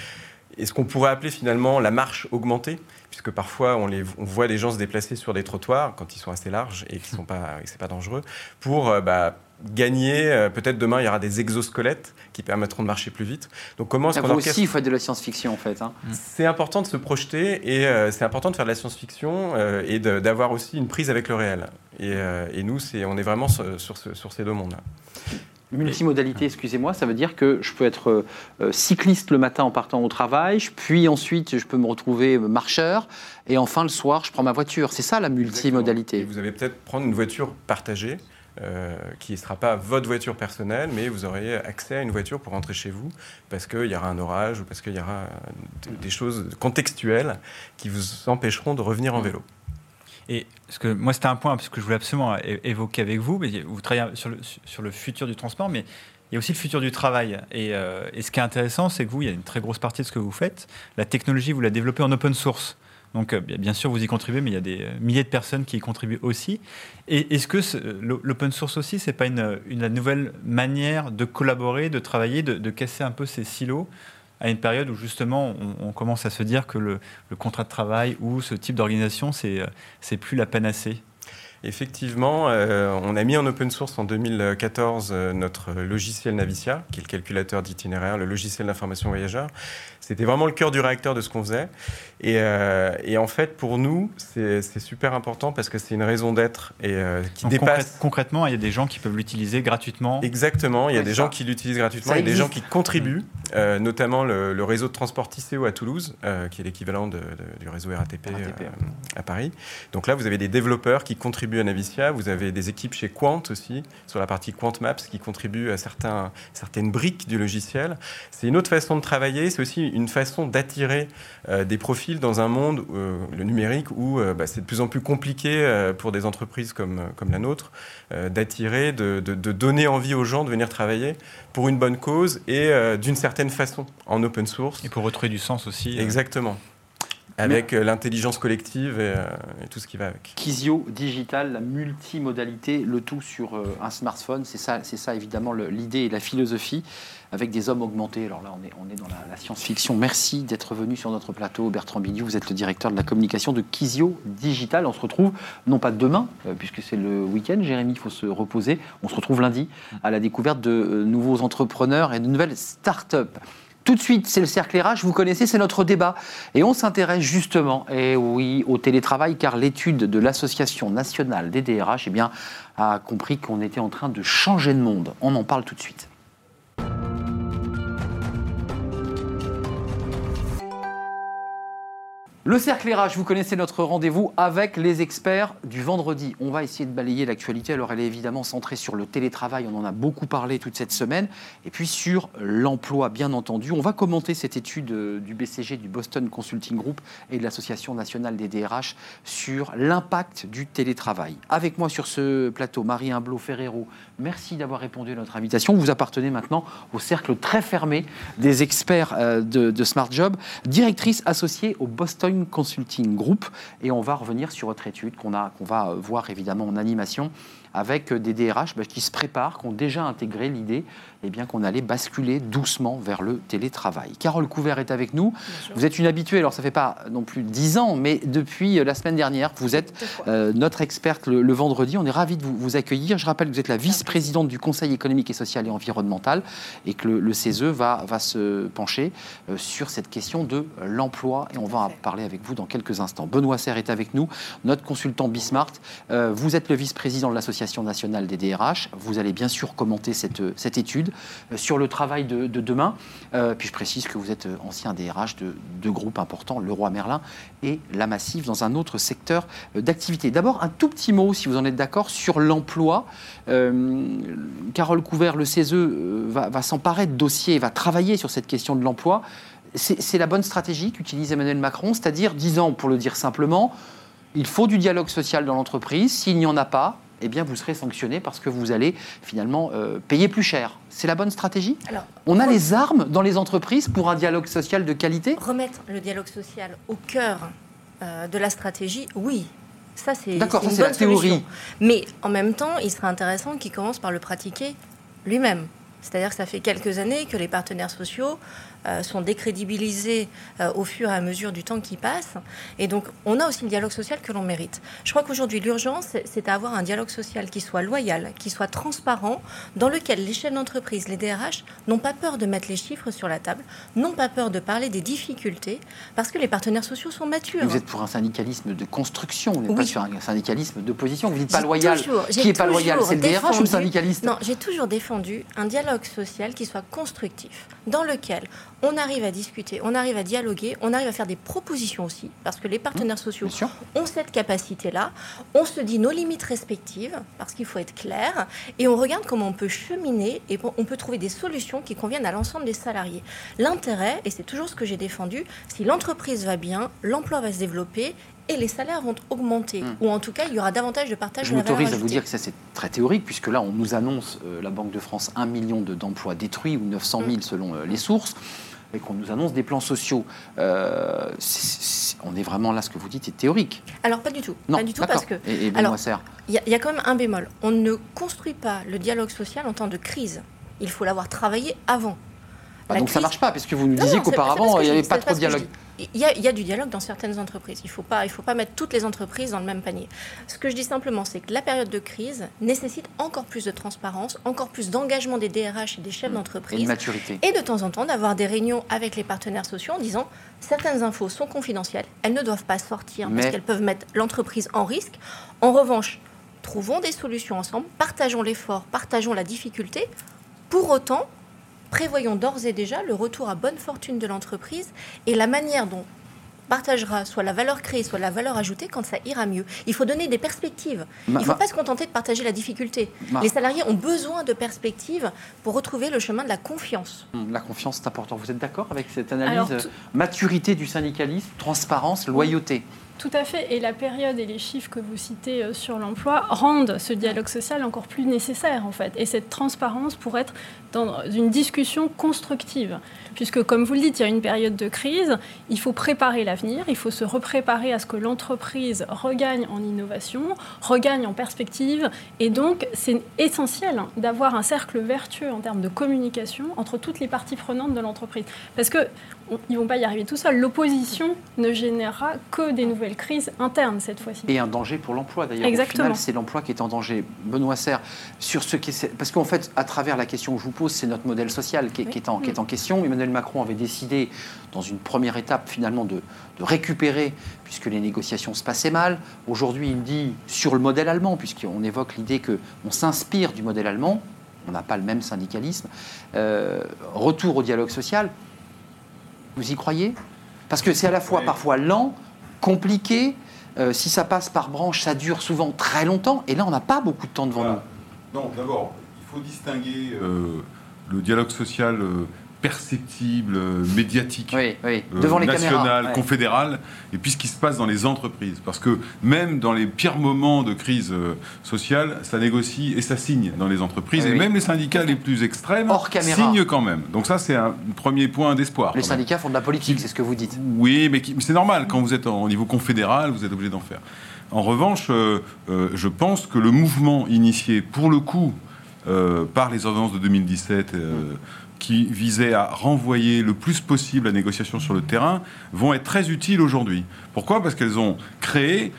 et ce qu'on pourrait appeler finalement la marche augmentée, puisque parfois on, les, voit des gens se déplacer sur des trottoirs quand ils sont assez larges et ce n'est pas, pas dangereux, pour euh, bah, gagner. Euh, peut-être demain, il y aura des exosquelettes qui permettront de marcher plus vite. Donc, comment est-ce qu'on aussi, il faut être de la science-fiction, en fait. Hein. Mm. C'est important de se projeter et euh, c'est important de faire de la science-fiction euh, et d'avoir aussi une prise avec le réel. Et, et nous, on est vraiment sur, sur ces deux mondes-là. Multimodalité, excusez-moi, ça veut dire que je peux être cycliste le matin en partant au travail, puis ensuite je peux me retrouver marcheur, et enfin le soir je prends ma voiture. C'est ça la multimodalité. vous allez peut-être prendre une voiture partagée. Euh, qui ne sera pas votre voiture personnelle, mais vous aurez accès à une voiture pour rentrer chez vous, parce qu'il y aura un orage ou parce qu'il y aura des choses contextuelles qui vous empêcheront de revenir en vélo. Et ce que, moi, c'était un point parce que je voulais absolument évoquer avec vous. Mais vous travaillez sur le, sur le futur du transport, mais il y a aussi le futur du travail. Et, euh, et ce qui est intéressant, c'est que vous, il y a une très grosse partie de ce que vous faites. La technologie, vous la développez en open source. Donc, euh, bien sûr, vous y contribuez, mais il y a des euh, milliers de personnes qui y contribuent aussi. Et est-ce que l'open source aussi, c'est pas une, nouvelle manière de collaborer, de travailler, de, casser un peu ces silos à une période où justement on, commence à se dire que le, contrat de travail ou ce type d'organisation, c'est euh, plus la panacée? Effectivement, euh, on a mis en open source en 2014 euh, notre logiciel Navicia, qui est le calculateur d'itinéraire, le logiciel d'information voyageur. C'était vraiment le cœur du réacteur de ce qu'on faisait. Et, euh, en fait, pour nous, c'est super important parce que c'est une raison d'être et qui dépasse. concrètement, il y a des gens qui peuvent l'utiliser gratuitement. Exactement, il y a des gens qui l'utilisent gratuitement, il y a des gens qui contribuent, notamment le, réseau de transport Tisséo à Toulouse, qui est l'équivalent du réseau RATP, à Paris. Donc là, vous avez des développeurs qui contribuent à Navicia. Vous avez des équipes chez Quant aussi, sur la partie Quant Maps, qui contribuent à certains, certaines briques du logiciel. C'est une autre façon de travailler. C'est aussi une façon d'attirer euh, des profils dans un monde, euh, le numérique, où euh, bah, c'est de plus en plus compliqué pour des entreprises comme, comme la nôtre d'attirer, de, de, de, donner envie aux gens de venir travailler pour une bonne cause et d'une certaine façon, en open source. Et pour retrouver du sens aussi. Exactement avec euh, l'intelligence collective euh, et, tout ce qui va avec. Kizio Digital, la multimodalité, le tout sur euh, un smartphone, c'est ça, c'est ça évidemment l'idée et la philosophie, avec des hommes augmentés. Alors là, on est, on est dans la, science-fiction. Merci d'être venu sur notre plateau, Bertrand Bidiou. Vous êtes le directeur de la communication de Kizio Digital. On se retrouve, non pas demain, puisque c'est le week-end, Jérémy, il faut se reposer. On se retrouve lundi à la découverte de nouveaux entrepreneurs et de nouvelles start-up. Tout de suite, c'est le cercle RH, vous connaissez, c'est notre débat. Et on s'intéresse justement, et eh oui, au télétravail, car l'étude de l'Association nationale des DRH eh bien, a compris qu'on était en train de changer de monde. On en parle tout de suite. Le cercle RH, vous connaissez notre rendez-vous avec les experts du vendredi. On va essayer de balayer l'actualité. Alors, elle est évidemment centrée sur le télétravail. On en a beaucoup parlé toute cette semaine. Et puis sur l'emploi, bien entendu. On va commenter cette étude euh, du BCG, du Boston Consulting Group et de l'Association nationale des DRH sur l'impact du télétravail. Avec moi sur ce plateau, Marie Imblot Ferrero. Merci d'avoir répondu à notre invitation. Vous appartenez maintenant au cercle très fermé des experts euh, de, de Smart Job, directrice associée au Boston Consulting Group. Et on va revenir sur votre étude qu'on qu'on va voir évidemment en animation avec des DRH bah, qui se préparent, qui ont déjà intégré l'idée eh bien, qu'on allait basculer doucement vers le télétravail. Carole Couvert est avec nous. Vous êtes une habituée, alors ça ne fait pas non plus dix ans, mais depuis la semaine dernière, vous êtes euh, notre experte le, vendredi. On est ravis de vous, accueillir. Je rappelle que vous êtes la vice-présidente du Conseil économique et social et environnemental et que le, CESE va, va se pencher euh, sur cette question de l'emploi et on va en parler avec vous dans quelques instants. Benoît Serre est avec nous, notre consultant Bismart. Euh, vous êtes le vice-président de l'association nationale des DRH. Vous allez bien sûr commenter cette, cette étude euh, sur le travail de, demain. Euh, puis je précise que vous êtes euh, ancien DRH de deux groupes importants, Leroy Merlin et La Massif, dans un autre secteur d'activité. D'abord, un tout petit mot, si vous en êtes d'accord, sur l'emploi. Carole Couvert, le CESE, va, va s'emparer de dossiers, va travailler sur cette question de l'emploi. C'est la bonne stratégie qu'utilise Emmanuel Macron, c'est-à-dire, disant, pour le dire simplement, il faut du dialogue social dans l'entreprise. S'il n'y en a pas, eh bien, vous serez sanctionné parce que vous allez finalement euh, payer plus cher. C'est la bonne stratégie? On a les armes dans les entreprises pour un dialogue social de qualité? Remettre le dialogue social au cœur euh, de la stratégie, oui. Ça, c'est D'accord, ça, c'est la théorie. Mais en même temps, il serait intéressant qu'il commence par le pratiquer lui-même. C'est-à-dire que ça fait quelques années que les partenaires sociaux euh, sont décrédibilisés euh, au fur et à mesure du temps qui passe. Et donc, on a aussi le dialogue social que l'on mérite. Je crois qu'aujourd'hui, l'urgence, c'est d'avoir un dialogue social qui soit loyal, qui soit transparent, dans lequel les chefs d'entreprise, les DRH, n'ont pas peur de mettre les chiffres sur la table, n'ont pas peur de parler des difficultés, parce que les partenaires sociaux sont matures. Vous êtes pour un syndicalisme de construction, vous n'êtes pas sur un syndicalisme d'opposition. Vous dites pas loyal. qui n'est pas loyal C'est le DRH ou le syndicaliste? Non, j'ai toujours défendu un dialogue social qui soit constructif, dans lequel on arrive à discuter, on arrive à dialoguer, on arrive à faire des propositions aussi, parce que les partenaires sociaux ont cette capacité-là. On se dit nos limites respectives, parce qu'il faut être clair, et on regarde comment on peut cheminer et on peut trouver des solutions qui conviennent à l'ensemble des salariés. L'intérêt, et c'est toujours ce que j'ai défendu, si l'entreprise va bien, l'emploi va se développer et les salaires vont augmenter, hmm. ou en tout cas, il y aura davantage de partage Je m'autorise à vous dire que ça, c'est très théorique, puisque là, on nous annonce, euh, la Banque de France, un million d'emplois détruits, ou 900 000 hmm. selon euh, les sources et qu'on nous annonce des plans sociaux. Euh, on est vraiment là, ce que vous dites est théorique. Alors pas du tout. pas du tout parce que. Et, il y, a quand même un bémol. On ne construit pas le dialogue social en temps de crise. Il faut l'avoir travaillé avant. Bah, donc ça marche pas, parce que vous nous disiez qu'auparavant, il n'y avait pas trop de dialogue il y, a, du dialogue dans certaines entreprises. Il ne faut, pas, faut pas mettre toutes les entreprises dans le même panier. Ce que je dis simplement, c'est que la période de crise nécessite encore plus de transparence, encore plus d'engagement des DRH et des chefs mmh. d'entreprise. Et maturité. Et de temps en temps, d'avoir des réunions avec les partenaires sociaux en disant certaines infos sont confidentielles, elles ne doivent pas sortir parce qu'elles peuvent mettre l'entreprise en risque. En revanche, trouvons des solutions ensemble, partageons l'effort, partageons la difficulté. Pour autant, prévoyons d'ores et déjà le retour à bonne fortune de l'entreprise et la manière dont partagera soit la valeur créée, soit la valeur ajoutée quand ça ira mieux. Il faut donner des perspectives. il ne faut pas se contenter de partager la difficulté. Les salariés ont besoin de perspectives pour retrouver le chemin de la confiance. Hum, la confiance, c'est important. Vous êtes d'accord avec cette analyse Maturité du syndicalisme, transparence, loyauté? Tout à fait. Et la période et les chiffres que vous citez euh, sur l'emploi rendent ce dialogue social encore plus nécessaire, en fait. Et cette transparence pour être dans une discussion constructive. Puisque, comme vous le dites, il y a une période de crise, il faut préparer l'avenir, il faut se repréparer à ce que l'entreprise regagne en innovation, regagne en perspective. Et donc, c'est essentiel d'avoir un cercle vertueux en termes de communication entre toutes les parties prenantes de l'entreprise. Parce qu'ils ne vont pas y arriver tout seuls. L'opposition ne générera que des nouvelles crises internes cette fois-ci. Et un danger pour l'emploi d'ailleurs. Exactement. Au final, c'est l'emploi qui est en danger. Benoît Serre, sur ce qui est... parce qu'en fait, à travers la question que je vous pose, c'est notre modèle social qui est, en, qui est en question. Emmanuel Macron avait décidé, dans une première étape finalement, de, récupérer, puisque les négociations se passaient mal. Aujourd'hui, il dit sur le modèle allemand, puisqu'on évoque l'idée qu'on s'inspire du modèle allemand, on n'a pas le même syndicalisme, euh, retour au dialogue social. Vous y croyez? Parce que c'est à la fois parfois lent, compliqué. Euh, si ça passe par branche, ça dure souvent très longtemps. Et là, on n'a pas beaucoup de temps devant nous. Non, d'abord, il faut distinguer euh, le dialogue social perceptible, médiatique, Devant les national, confédéral, et puis ce qui se passe dans les entreprises. Parce que même dans les pires moments de crise sociale, ça négocie et ça signe dans les entreprises. et même les syndicats les plus extrêmes signent quand même. Donc ça, c'est un premier point d'espoir. Les syndicats font de la politique, c'est ce que vous dites. Oui, mais, c'est normal. Quand vous êtes au niveau confédéral, vous êtes obligé d'en faire. En revanche, euh, euh, je pense que le mouvement initié, pour le coup, euh, par les ordonnances de 2017, qui visaient à renvoyer le plus possible la négociation sur le terrain, vont être très utiles aujourd'hui. Pourquoi? Parce qu'elles ont créé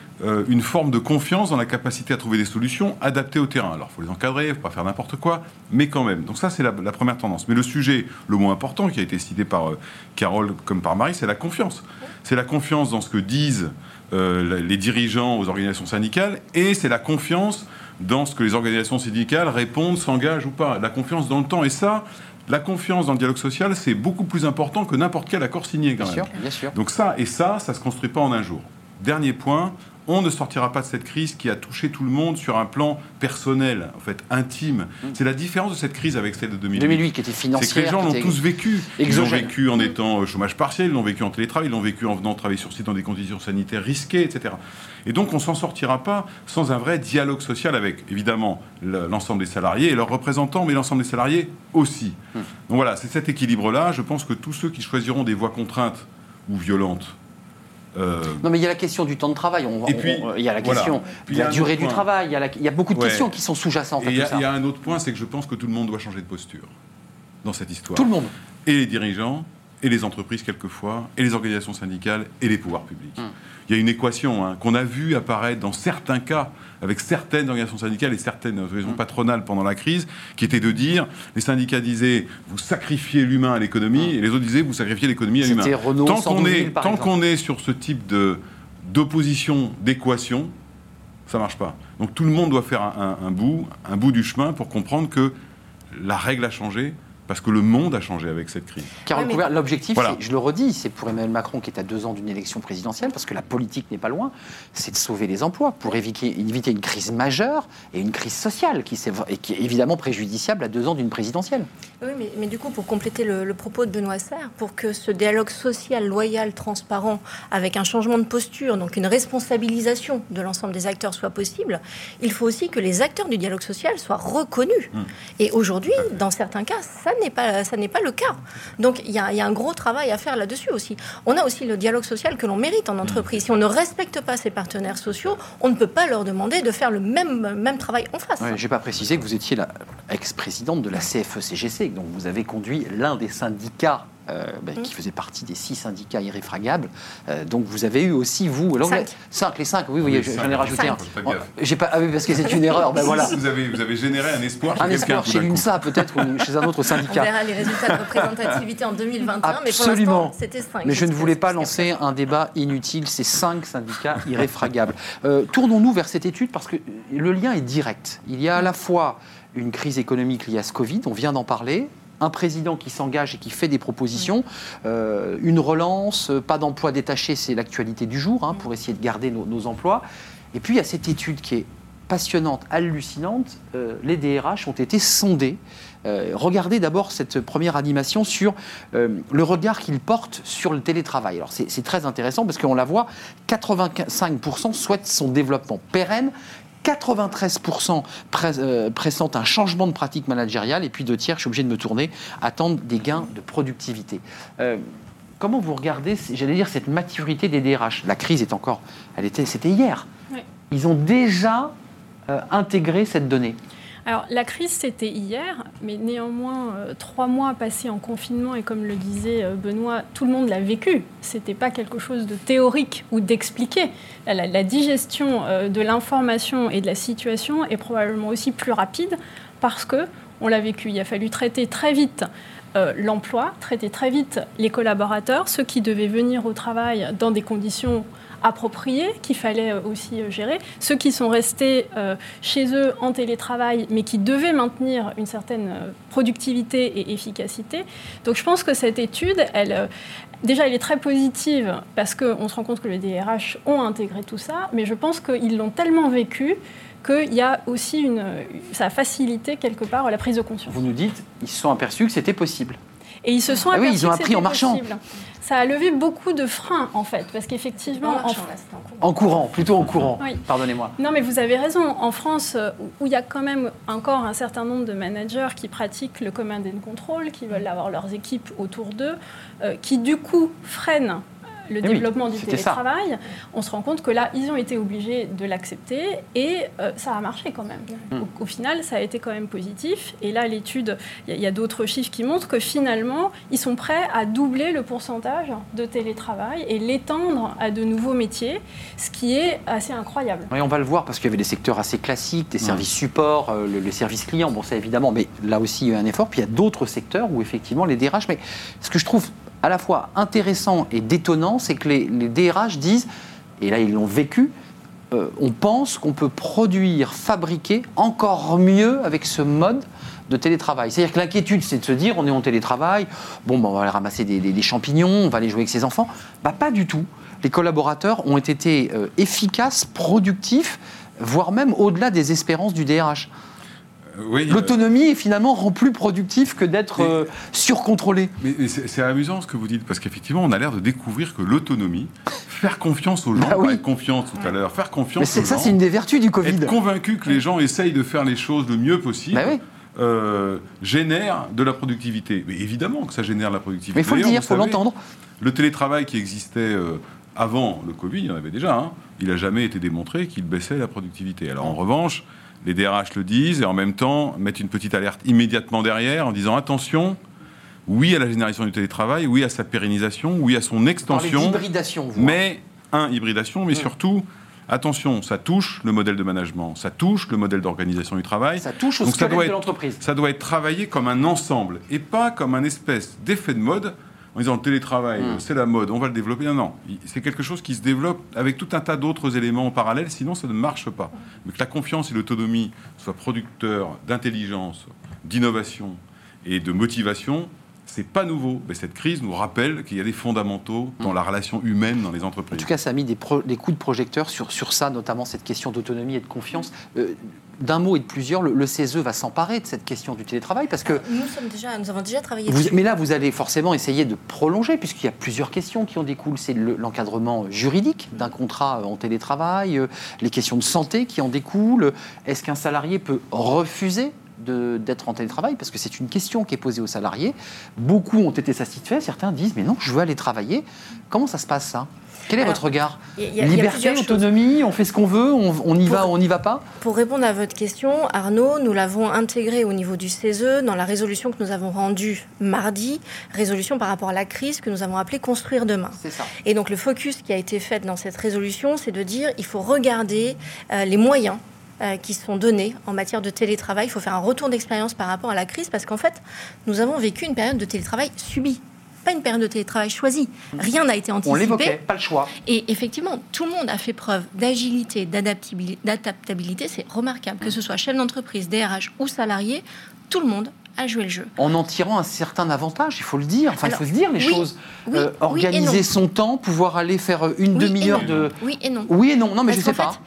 une forme de confiance dans la capacité à trouver des solutions adaptées au terrain. Alors, il faut les encadrer, il ne faut pas faire n'importe quoi, mais quand même. Donc ça, c'est la, première tendance. Mais le sujet le moins important, qui a été cité par Carole comme par Marie, c'est la confiance. C'est la confiance dans ce que disent euh, les dirigeants aux organisations syndicales, et c'est la confiance dans ce que les organisations syndicales répondent, s'engagent ou pas. La confiance dans le temps. Et ça, la confiance dans le dialogue social, c'est beaucoup plus important que n'importe quel accord signé quand bien Sûr, bien sûr. Donc ça, et ça, ça se construit pas en un jour. Dernier point, on ne sortira pas de cette crise qui a touché tout le monde sur un plan personnel, en fait, intime. Mm. C'est la différence de cette crise avec celle de 2008. 2008 qui était financière. C'est que les gens l'ont tous vécu. Ils l'ont vécu en étant au chômage partiel, ils l'ont vécu en télétravail, ils l'ont vécu en venant travailler sur site dans des conditions sanitaires risquées, etc. Et donc, on ne s'en sortira pas sans un vrai dialogue social avec, évidemment, l'ensemble des salariés et leurs représentants, mais l'ensemble des salariés aussi. Mm. Donc voilà, c'est cet équilibre-là. Je pense que tous ceux qui choisiront des voies contraintes ou violentes euh, non, mais il y a la question du temps de travail. On, et puis, il y a la question de la durée du travail. Il y, a beaucoup de questions qui sont sous-jacentes. il y, a un autre point, c'est que je pense que tout le monde doit changer de posture dans cette histoire. Tout le monde. Et les dirigeants, et les entreprises quelquefois, et les organisations syndicales, et les pouvoirs publics. Hum. Il y a une équation hein, qu'on a vue apparaître dans certains cas avec certaines organisations syndicales et certaines organisations mmh. patronales pendant la crise, qui était de dire, les syndicats disaient, vous sacrifiez l'humain à l'économie, mmh. et les autres disaient, vous sacrifiez l'économie à l'humain. Tant qu'on est, tant qu'on est sur ce type de d'opposition, d'équation, ça marche pas. Donc tout le monde doit faire un, bout, un bout du chemin pour comprendre que la règle a changé, parce que le monde a changé avec cette crise. Car l'objectif, je le redis, c'est pour Emmanuel Macron qui est à deux ans d'une élection présidentielle, parce que la politique n'est pas loin, c'est de sauver les emplois pour éviter, une crise majeure et une crise sociale qui, est, évidemment préjudiciable à deux ans d'une présidentielle. Oui, mais, du coup, pour compléter le, propos de Benoît Serre, pour que ce dialogue social, loyal, transparent, avec un changement de posture, donc une responsabilisation de l'ensemble des acteurs soit possible, il faut aussi que les acteurs du dialogue social soient reconnus. Hum. Et aujourd'hui, dans certains cas, ça n'est pas, ça n'est pas le cas. Donc il y, a, un gros travail à faire là-dessus aussi. On a aussi le dialogue social que l'on mérite en entreprise. Si on ne respecte pas ses partenaires sociaux, on ne peut pas leur demander de faire le même, même travail en face. je n'ai pas précisé que vous étiez la ex-présidente de la CFE-CGC, donc vous avez conduit l'un des syndicats euh, ben, qui faisait partie des six syndicats irréfragables. Euh, donc vous avez eu aussi, vous... cinq. cinq. les cinq, oui, oui, j'en ai rajouté un. J'ai pas, ah oui, parce que c'est une erreur. Ben voilà. vous, avez, vous avez généré un espoir chez Un espoir chez l'UNSA peut-être ou chez un autre syndicat. On verra les résultats de représentativité en 2021, mais pour l'instant, c'était cinq. Mais je ne voulais pas lancer un débat inutile, c'est cinq syndicats irréfragables. Euh, tournons-nous vers cette étude parce que le lien est direct. Il y a à la fois une crise économique liée à ce Covid, on vient d'en parler, un président qui s'engage et qui fait des propositions, euh, une relance, euh, pas d'emploi détaché, c'est l'actualité du jour, hein, pour essayer de garder nos, emplois. Et puis il y a cette étude qui est passionnante, hallucinante. Euh, les DRH ont été sondés. regardez d'abord cette première animation sur le regard qu'ils portent sur le télétravail. Alors c'est très intéressant parce qu'on la voit, 85% souhaitent son développement pérenne 93% euh, pressentent un changement de pratique managériale et puis deux tiers, je suis obligé de me tourner, attendent des gains de productivité. Euh, comment vous regardez, j'allais dire, cette maturité des DRH La crise est encore, elle était, c'était hier. Ils ont déjà euh, intégré cette donnée? Alors la crise, c'était hier, mais néanmoins, euh, trois mois passés en confinement, et comme le disait euh, Benoît, tout le monde l'a vécu. Ce n'était pas quelque chose de théorique ou d'expliqué. La, digestion euh, de l'information et de la situation est probablement aussi plus rapide parce que on l'a vécu. Il a fallu traiter très vite l'emploi, traiter très vite les collaborateurs, ceux qui devaient venir au travail dans des conditions appropriés qu'il fallait euh, aussi euh, gérer. Ceux qui sont restés euh, chez eux en télétravail, mais qui devaient maintenir une certaine productivité et efficacité. Donc je pense que cette étude, elle, déjà, elle est très positive parce qu'on se rend compte que les DRH ont intégré tout ça, mais je pense qu'ils l'ont tellement vécu qu'il y a aussi une, ça a facilité quelque part la prise de conscience. Vous nous dites, ils se sont aperçus que c'était possible. Et ils se sont Ah oui, aperçus ils ont que appris c'était en marchant. possible. Ça a levé beaucoup de freins, en fait, parce qu'effectivement, En en, courant, plutôt en courant. Oui. Pardonnez-moi. Non, mais vous avez raison. En France, où il y a quand même encore un certain nombre de managers qui pratiquent le command and control, qui veulent avoir leurs équipes autour d'eux, euh, qui du coup freinent le Eh oui, développement du ça. télétravail, on se rend compte que là, ils ont été obligés de l'accepter et euh, ça a marché quand même. Hmm. Au, au final, ça a été quand même positif. Et là, l'étude, il y a- d'autres chiffres qui montrent que finalement, ils sont prêts à doubler le pourcentage de télétravail et l'étendre à de nouveaux métiers, ce qui est assez incroyable. Oui, on va le voir parce qu'il y avait des secteurs assez classiques, des services supports, euh, le- les services clients, bon ça évidemment, mais là aussi il y a eu un effort. Puis il y a d'autres secteurs où effectivement les DRH, mais ce que je trouve à la fois intéressant et détonnant, c'est que les, DRH disent, et là ils l'ont vécu, euh, on pense qu'on peut produire, fabriquer encore mieux avec ce mode de télétravail. C'est-à-dire que l'inquiétude, c'est de se dire, on est en télétravail, bon, ben, on va aller ramasser des champignons, on va aller jouer avec ses enfants. Bah, pas du tout. Les collaborateurs ont été euh, efficaces, productifs, voire même au-delà des espérances du DRH. Euh, oui, L'autonomie, finalement, rend plus productif que d'être euh, surcontrôlé. Mais, mais c'est c'est amusant ce que vous dites, parce qu'effectivement, on a l'air de découvrir que l'autonomie, faire confiance aux gens, Bah on oui. confiance tout à l'heure, faire Mais confiance c'est- aux ça, gens, c'est une des vertus du Covid. être convaincu que les gens essayent de faire les choses le mieux possible, Bah oui. euh, génère de la productivité. Mais évidemment que ça génère de la productivité. Mais il faut le dire, il faut savez, l'entendre. Le télétravail qui existait euh, avant le Covid, il y en avait déjà, hein, il n'a jamais été démontré qu'il baissait la productivité. Alors en revanche, les DRH le disent et en même temps mettent une petite alerte immédiatement derrière en disant attention, oui à la génération du télétravail, oui à sa pérennisation, oui à son extension, vous. mais un, hybridation, mais surtout, attention, ça touche le modèle de management, ça touche le modèle d'organisation du travail. Ça touche au Donc ça de l'entreprise. Ça doit être travaillé comme un ensemble et pas comme un espèce d'effet de mode en disant le télétravail, Mm. euh, c'est la mode, on va le développer. Non, non, c'est quelque chose qui se développe avec tout un tas d'autres éléments en parallèle, sinon ça ne marche pas. Mais que la confiance et l'autonomie soient producteurs d'intelligence, d'innovation et de motivation, c'est pas nouveau. Mais cette crise nous rappelle qu'il y a des fondamentaux dans la relation humaine dans les Mm. En entreprises. tout cas, ça a mis des, pro- des coups de projecteur sur, sur ça, notamment cette question d'autonomie et de confiance. Euh, D'un mot et de plusieurs, le, le CESE va s'emparer de cette question du télétravail parce que. Nous, sommes déjà, nous avons déjà travaillé Vous- dessus. mais là, vous allez forcément essayer de prolonger, puisqu'il y a plusieurs questions qui en découlent. C'est le- l'encadrement juridique d'un contrat en télétravail, euh, les questions de santé qui en découlent. Est-ce qu'un salarié peut refuser d'être en télétravail Parce que c'est une question qui est posée aux salariés. Beaucoup ont été satisfaits, certains disent Mais non, je veux aller travailler. Comment ça se passe ça? Quel est Alors, votre regard? y a- y a Liberté, autonomie, on fait ce qu'on veut, on, on y va, Pour- on n'y va pas? Pour répondre à votre question, Arnaud, nous l'avons intégré au niveau du CESE dans la résolution que nous avons rendue mardi, résolution par rapport à la crise que nous avons appelée Construire demain. C'est ça. Et donc le focus qui a été fait dans cette résolution, c'est de dire il faut regarder euh, les moyens qui sont donnés en matière de télétravail. Il faut faire un retour d'expérience par rapport à la crise parce qu'en fait, nous avons vécu une période de télétravail subie, pas une période de télétravail choisie. Rien n'a été On anticipé. l'évoquait, pas le choix. Et effectivement, tout le monde a fait preuve d'agilité, d'adaptabilité. d'adaptabilité. C'est remarquable. Que ce soit chef d'entreprise, DRH ou salarié, tout le monde a joué le jeu. En en tirant un certain avantage, il faut le dire. Enfin, Alors, il faut se dire les oui, choses. oui, Euh, organiser son temps, pouvoir aller faire euh, une Oui demi-heure de. Oui et non. Oui et non, non, mais Parce je sais pas.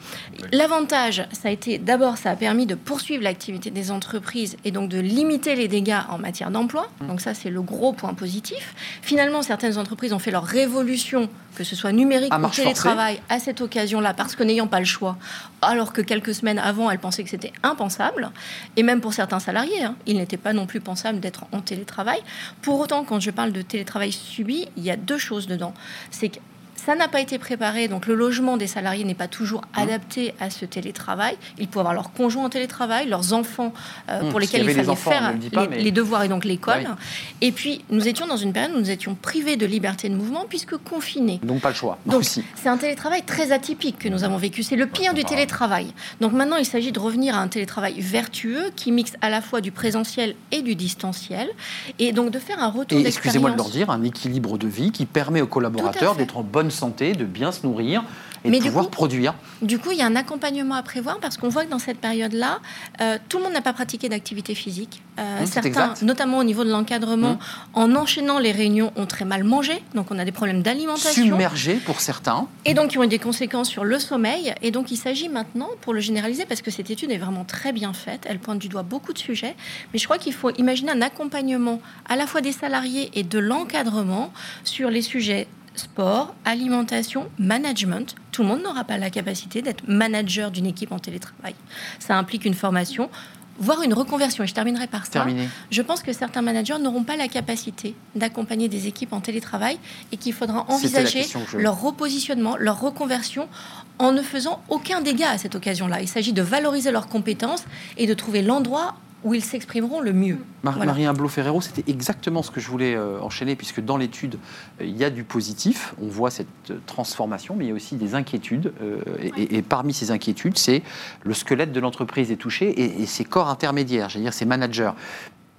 L'avantage, ça a été d'abord, ça a permis de poursuivre l'activité des entreprises et donc de limiter les dégâts en matière d'emploi. Mmh. Donc ça, c'est le gros point positif. Finalement, certaines entreprises ont fait leur révolution, que ce soit numérique À ou télétravail, à cette occasion-là, parce que n'ayant pas le choix, alors que quelques semaines avant, elles pensaient que c'était impensable. Et même pour certains salariés, hein, il n'était pas non plus pensable d'être en télétravail. Pour autant, quand je parle de télétravail subi, il y a deux choses dedans. C'est que ça n'a pas été préparé, donc le logement des salariés n'est pas toujours Mmh. adapté à ce télétravail. Ils peuvent avoir leurs conjoints en télétravail, leurs enfants euh, Mmh, pour lesquels il les fallait enfants, faire le pas, les, mais- les devoirs et donc l'école. Oui. Et puis, nous étions dans une période où nous étions privés de liberté de mouvement puisque confinés. Donc pas le choix. Donc, aussi. c'est un télétravail très atypique que nous avons vécu. C'est le pire du télétravail. Donc maintenant, il s'agit de revenir à un télétravail vertueux qui mixe à la fois du présentiel et du distanciel. Et donc de faire un retour Et d'expérience. excusez-moi de leur dire, un équilibre de vie qui permet aux collaborateurs d'être en bonne santé, de bien se nourrir et de pouvoir produire. Du coup, il y a un accompagnement à prévoir parce qu'on voit que dans cette période-là, euh, tout le monde n'a pas pratiqué d'activité physique. Euh, mmh, certains, notamment au niveau de l'encadrement, mmh. en enchaînant les réunions, ont très mal mangé. Donc, on a des problèmes d'alimentation. Submergés pour certains. Et donc, ils ont eu des conséquences sur le sommeil. Et donc, il s'agit maintenant, pour le généraliser, parce que cette étude est vraiment très bien faite, elle pointe du doigt beaucoup de sujets. Mais je crois qu'il faut imaginer un accompagnement à la fois des salariés et de l'encadrement sur les sujets sport, alimentation, management. Tout le monde n'aura pas la capacité d'être manager d'une équipe en télétravail. Ça implique une formation, voire une reconversion. Et je terminerai par ça. Je pense que certains managers n'auront pas la capacité d'accompagner des équipes en télétravail et qu'il faudra envisager leur repositionnement, leur reconversion en ne faisant aucun dégât à cette occasion-là. Il s'agit de valoriser leurs compétences et de trouver l'endroit où ils s'exprimeront le mieux. Marie Blo Ferrero, c'était exactement ce que je voulais euh, enchaîner, puisque dans l'étude, euh, il y a du positif, on voit cette euh, transformation, mais il y a aussi des inquiétudes. et, parmi ces inquiétudes, c'est le squelette de l'entreprise est touché et, ses corps intermédiaires, j'allais dire ses managers.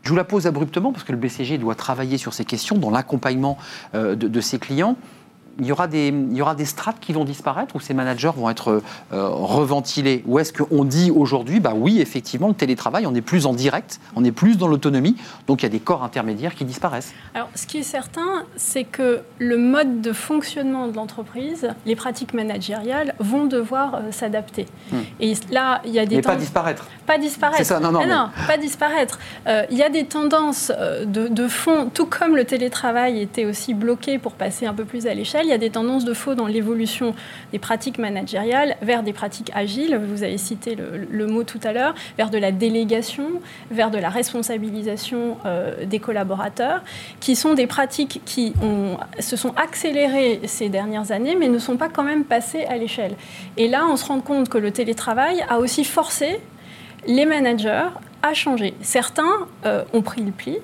Je vous la pose abruptement parce que le BCG doit travailler sur ces questions dans l'accompagnement de ses clients il y, aura des, il y aura des strates qui vont disparaître ou ces managers vont être euh, reventilés Ou est-ce qu'on dit aujourd'hui, bah oui, effectivement, le télétravail, on est plus en direct, on est plus dans l'autonomie, donc il y a des corps intermédiaires qui disparaissent Alors, ce qui est certain, c'est que le mode de fonctionnement de l'entreprise, les pratiques managériales vont devoir euh, s'adapter. Hmm. Et là, il y a des. Mais pas disparaître. Pas disparaître. C'est ça, non, non. Ah non, pas disparaître. Euh, il y a des tendances de, de fond, tout comme le télétravail était aussi bloqué pour passer un peu plus à l'échelle il y a des tendances de faux dans l'évolution des pratiques managériales vers des pratiques agiles, vous avez cité le, mot tout à l'heure, vers de la délégation, vers de la responsabilisation euh, des collaborateurs, qui sont des pratiques qui se sont accélérées ces dernières années, mais ne sont pas quand même passées à l'échelle. Et là, on se rend compte que le télétravail a aussi forcé les managers à changer. Certains euh, ont pris le pli,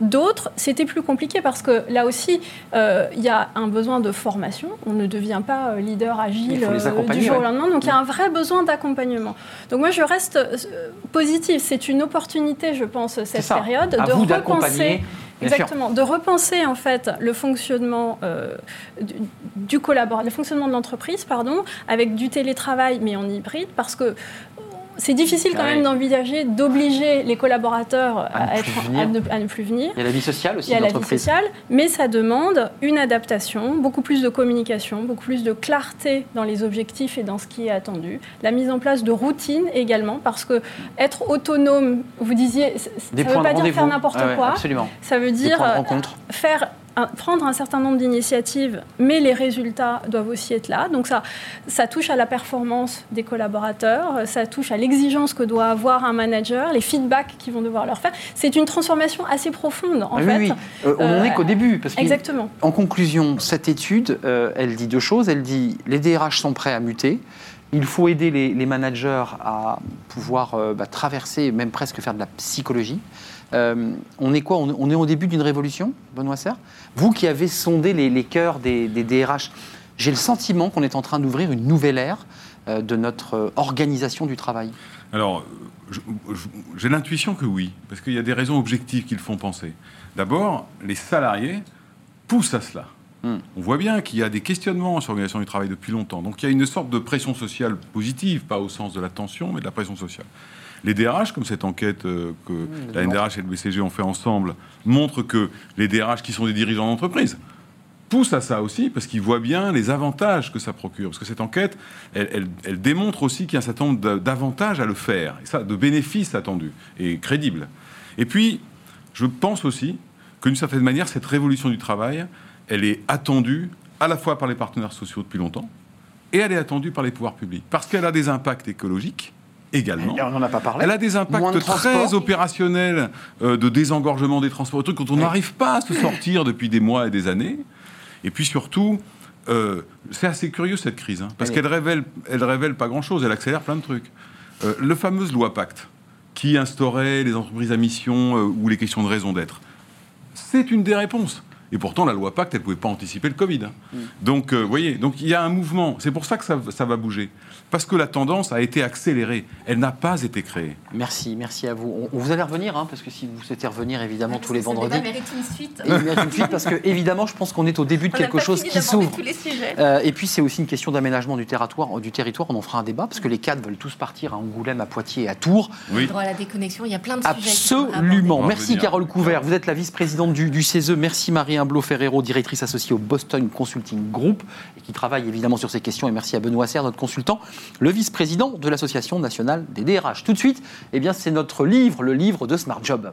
D'autres, c'était plus compliqué parce que là aussi, euh, il y a un besoin de formation. On ne devient pas euh, leader agile euh, du jour au lendemain. Donc il y a un vrai besoin d'accompagnement. Donc moi, je reste positive. C'est une opportunité, je pense, cette période, de repenser. Exactement, de repenser en fait le fonctionnement du, du collaborateur, le fonctionnement de l'entreprise, pardon, avec du télétravail mais en hybride, parce que c'est difficile quand même d'envisager, d'obliger les collaborateurs à, ne, plus venir. Il y a la vie sociale aussi. Il y a la vie sociale, mais ça demande une adaptation, beaucoup plus de communication, beaucoup plus de clarté dans les objectifs et dans ce qui est attendu. La mise en place de routines également, parce que être autonome, vous disiez, ça ne veut pas dire faire n'importe quoi. Absolument. Ça veut dire euh, prendre un certain nombre d'initiatives, mais les résultats doivent aussi être là. Donc ça, ça touche à la performance des collaborateurs, ça touche à l'exigence que doit avoir un manager, les feedbacks qu'ils vont devoir leur faire. C'est une transformation assez profonde, en ah fait. Oui, euh, on n'en est qu'au début. Parce exactement. En conclusion, cette étude, euh, elle dit deux choses. Elle dit les DRH sont prêts à muter. Il faut aider les, managers à pouvoir euh, bah, traverser, même presque faire de la psychologie. Euh, on est quoi on, est au début d'une révolution, Benoît Serre Vous qui avez sondé les, cœurs des, DRH, j'ai le sentiment qu'on est en train d'ouvrir une nouvelle ère euh, de notre euh, organisation du travail. Alors, j'ai l'intuition que oui, parce qu'il y a des raisons objectives qui le font penser. D'abord, les salariés poussent à cela. Hmm. On voit bien qu'il y a des questionnements sur l'organisation du travail depuis longtemps. Donc il y a une sorte de pression sociale positive, pas au sens de la tension, mais de la pression sociale. Les DRH, comme cette enquête euh, que la NDRH et le BCG ont fait ensemble, montrent que les DRH qui sont des dirigeants d'entreprise poussent à ça aussi parce qu'ils voient bien les avantages que ça procure. Parce que cette enquête, elle, démontre aussi qu'il y a un certain nombre d'avantages à le faire, et ça, de bénéfices attendus et crédibles. Et puis, je pense aussi que d'une certaine manière, cette révolution du travail, elle est attendue à la fois par les partenaires sociaux depuis longtemps, et elle est attendue par les pouvoirs publics, parce qu'elle a des impacts écologiques, également. on a pas parlé. Elle a des impacts très opérationnels euh, de désengorgement des transports, des trucs quand on n'arrive pas à se sortir depuis des mois et des années. Et puis surtout, euh, c'est assez curieux cette crise, hein, parce qu'elle révèle, elle révèle pas grand-chose, elle accélère plein de trucs. Euh, le fameux loi Pacte, qui instaurait les entreprises à mission ou les questions de raison d'être, c'est une des réponses. Et pourtant, la loi Pacte, elle ne pouvait pas anticiper le Covid. Hein. Mm. Donc, vous voyez, donc il y a un mouvement. C'est pour ça que ça, ça va bouger parce que la tendance a été accélérée. Elle n'a pas été créée. Merci, merci à vous. On, vous allez revenir, hein, parce que si vous souhaitez revenir, évidemment, tous les vendredis. Il mérite une suite. il mérite une suite, parce que, évidemment, je pense qu'on est au début de quelque chose qui s'ouvre. Euh, et puis, c'est aussi une question d'aménagement du territoire, du territoire. On en fera un débat, parce que les cadres veulent tous partir à Angoulême, à Poitiers et à Tours. Oui. droit à la déconnexion, il y a plein de sujets. Absolument. Merci, Carole Couvert. Vous êtes la vice-présidente du, CESE. Merci, Marie Imblot Ferrero, directrice associée au Boston Consulting Group, et qui travaille évidemment sur ces questions. Et merci à Benoît Serre, notre consultant, le vice-président de l'Association nationale des DRH. Tout de suite, eh bien, c'est notre livre, le livre de Smart Job.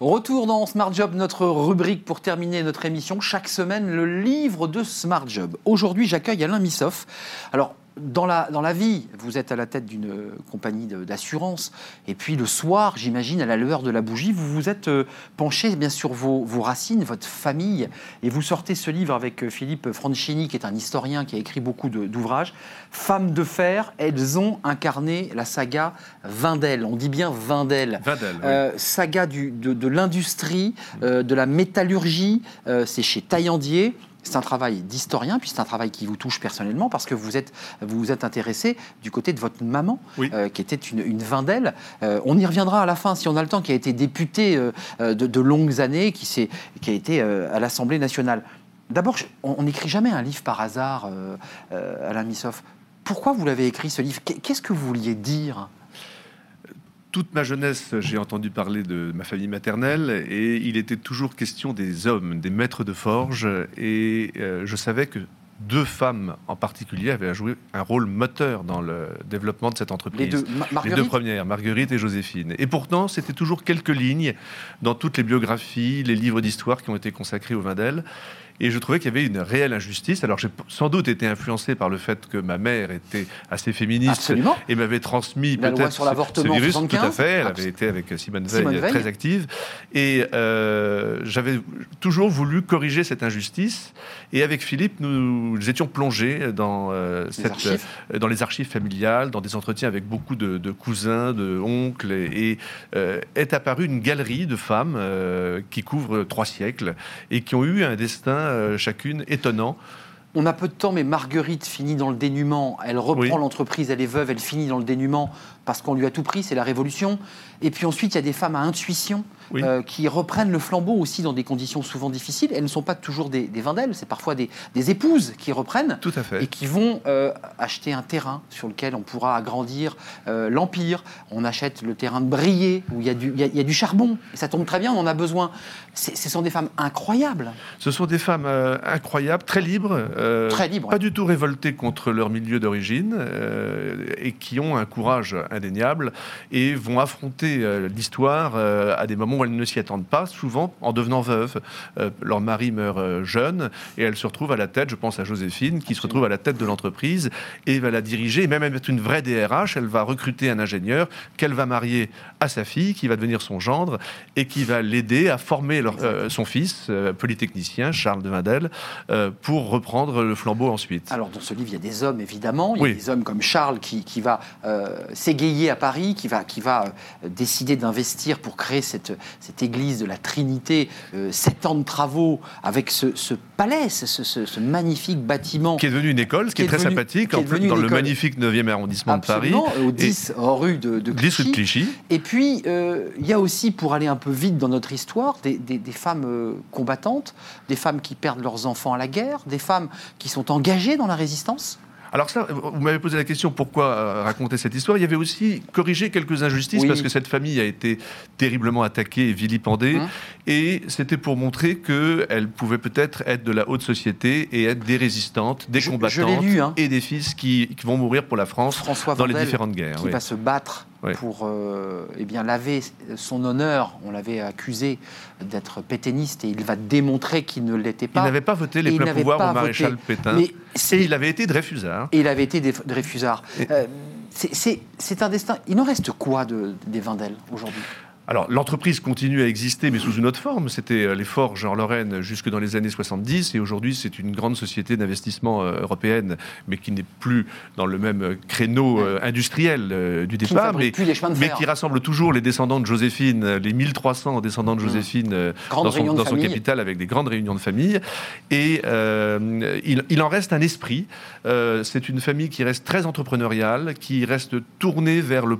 Retour dans Smart Job, notre rubrique pour terminer notre émission. Chaque semaine, le livre de Smart Job. Aujourd'hui, j'accueille Alain Missoff. Dans la, dans la vie, vous êtes à la tête d'une compagnie d'assurance, et puis le soir, j'imagine, à la lueur de la bougie, vous vous êtes euh, penché bien sur vos, vos, racines, votre famille, et vous sortez ce livre avec euh, Philippe Francini, qui est un historien qui a écrit beaucoup d'ouvrages. Femmes de fer, elles ont incarné la saga Vindel. On dit bien Vindel. Vindel euh, saga du, de, de l'industrie, de la métallurgie, c'est chez Taillandier. C'est un travail d'historien, puis c'est un travail qui vous touche personnellement parce que vous êtes, vous, vous êtes intéressé du côté de votre maman, euh, qui était une, une Vindel. Euh, on y reviendra à la fin si on a le temps, qui a été députée euh, de, longues années, qui, qui a été à l'Assemblée nationale. D'abord, on n'écrit jamais un livre par hasard, Alain Missoff. Pourquoi vous l'avez écrit ce livre? Qu'est-ce que vous vouliez dire? Toute ma jeunesse, j'ai entendu parler de ma famille maternelle et il était toujours question des hommes, des maîtres de forge. Et euh, je savais que deux femmes en particulier avaient joué un rôle moteur dans le développement de cette entreprise. Les deux, premières, Marguerite et Joséphine. Et pourtant, c'était toujours quelques lignes dans toutes les biographies, les livres d'histoire qui ont été consacrés au Vindel. Et je trouvais qu'il y avait une réelle injustice. Alors j'ai sans doute été influencé par le fait que ma mère était assez féministe et m'avait transmis peut-être sur l'avortement virus. tout à fait. Elle avait été avec Simone Veil, très active. Et euh, j'avais toujours voulu corriger cette injustice. Et avec Philippe, nous, étions plongés dans, euh, cette, euh, dans les archives familiales, dans des entretiens avec beaucoup de, cousins, de oncles. Et, est apparue une galerie de femmes qui couvre trois siècles et qui ont eu un destin euh, chacune étonnant. On a peu de temps, mais Marguerite finit dans le dénuement. Elle reprend l'entreprise, elle est veuve, elle finit dans le dénuement parce qu'on lui a tout pris, c'est la révolution. Et puis ensuite, il y a des femmes à intuition euh, qui reprennent le flambeau aussi dans des conditions souvent difficiles. Elles ne sont pas toujours des, des vindelles, c'est parfois des, épouses qui reprennent Tout à fait. et qui vont euh, acheter un terrain sur lequel on pourra agrandir euh, l'empire. On achète le terrain de Briey où il y, a du, il, y a, du charbon. Et ça tombe très bien, on en a besoin. Ce sont des femmes incroyables. Ce sont des femmes incroyables, très libres, très libres, pas du tout révoltées contre leur milieu d'origine et qui ont un courage indéniable et vont affronter euh, l'histoire euh, à des moments où elles ne s'y attendent pas, souvent en devenant veuves. Euh, leur mari meurt jeune et elles se retrouvent à la tête, je pense à Joséphine, qui se retrouve à la tête de l'entreprise et va la diriger, et même être une vraie DRH, elle va recruter un ingénieur qu'elle va marier à sa fille, qui va devenir son gendre et qui va l'aider à former son fils, polytechnicien, Charles de Vindel, pour reprendre le flambeau ensuite. Alors dans ce livre, il y a des hommes, évidemment, il y a des hommes comme Charles qui, qui va s'égayer à Paris, qui va, qui va euh, décider d'investir pour créer cette, cette église de la Trinité, euh, sept ans de travaux avec ce, palais, ce, ce, magnifique bâtiment. Qui est devenu une école, ce qui, est, très sympathique, en dans le magnifique 9e arrondissement de Paris. au 10 rue de, de Clichy. Et puis, euh, il y a aussi, pour aller un peu vite dans notre histoire, des, des, femmes combattantes, des femmes qui perdent leurs enfants à la guerre, des femmes qui sont engagées dans la résistance. Alors ça, vous m'avez posé la question pourquoi euh, raconter cette histoire? Il y avait aussi corriger quelques injustices parce que cette famille a été terriblement attaquée et vilipendée. Hein et c'était pour montrer qu'elle pouvait peut-être être de la haute société et être des résistantes, des combattantes hein. et des fils qui, vont mourir pour la France dans les différentes guerres. Qui va se battre pour euh, eh bien, laver son honneur. On l'avait accusé d'être pétainiste et il va démontrer qu'il ne l'était pas. Il n'avait pas voté les pleins pouvoirs au maréchal Pétain. Mais et il avait été Dreyfusard. Et il avait été Dreyfusard. Euh, c'est un destin. Il en reste quoi de, des Vindel aujourd'hui? Alors, l'entreprise continue à exister, mais sous une autre forme. C'était euh, les forges en Lorraine jusque dans les années 70, et aujourd'hui, c'est une grande société d'investissement euh, européenne, mais qui n'est plus dans le même euh, créneau industriel du départ, mais, mais, qui rassemble toujours les descendants de Joséphine, les 1300 descendants de mmh. Joséphine dans son, dans son capital, avec des grandes réunions de famille. Et il, en reste un esprit. c'est une famille qui reste très entrepreneuriale, qui reste tournée vers le,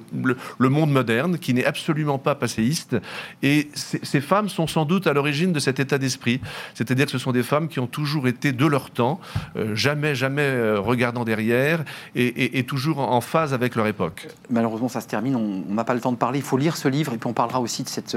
le monde moderne, qui n'est absolument pas passée et ces femmes sont sans doute à l'origine de cet état d'esprit. C'est-à-dire que ce sont des femmes qui ont toujours été de leur temps, euh, jamais, jamais euh, regardant derrière et, toujours en phase avec leur époque. Malheureusement, ça se termine. On n'a pas le temps de parler. Il faut lire ce livre et puis on parlera aussi de cette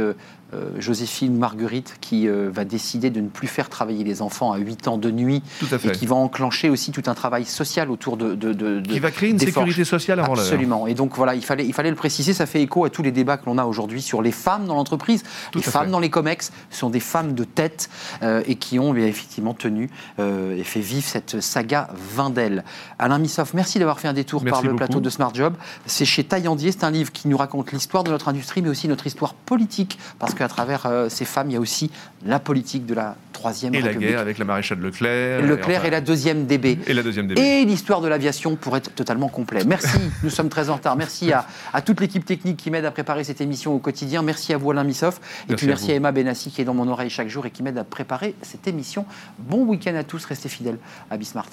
euh, Joséphine Marguerite qui va décider de ne plus faire travailler les enfants à 8 ans de nuit et qui va enclencher aussi tout un travail social autour de. de, qui va créer une sécurité sociale avant. Absolument. Et donc voilà, il fallait, il fallait le préciser. Ça fait écho à tous les débats que l'on a aujourd'hui sur les femmes dans l'entreprise. Les femmes dans les COMEX sont des femmes de tête euh, et qui ont effectivement tenu euh, et fait vivre cette saga Vindel. Alain Missoff, merci d'avoir fait un détour par le plateau de Smart Job. C'est chez Taillandier, c'est un livre qui nous raconte l'histoire de notre industrie, mais aussi notre histoire politique, parce qu'à travers euh, ces femmes, il y a aussi la politique de la troisième et la guerre avec la maréchale Leclerc. Leclerc et, la deuxième DB. Et la deuxième DB. Et l'histoire de l'aviation pour être totalement complet. Merci, (laughs) nous sommes très en retard. Merci à, à toute l'équipe technique qui m'aide à préparer cette émission au quotidien. Merci à vous Alain Missoff. Et puis merci à, Emma Benassi qui est dans mon oreille chaque jour et qui m'aide à préparer cette émission. Bon week-end à tous, restez fidèles à Bismart.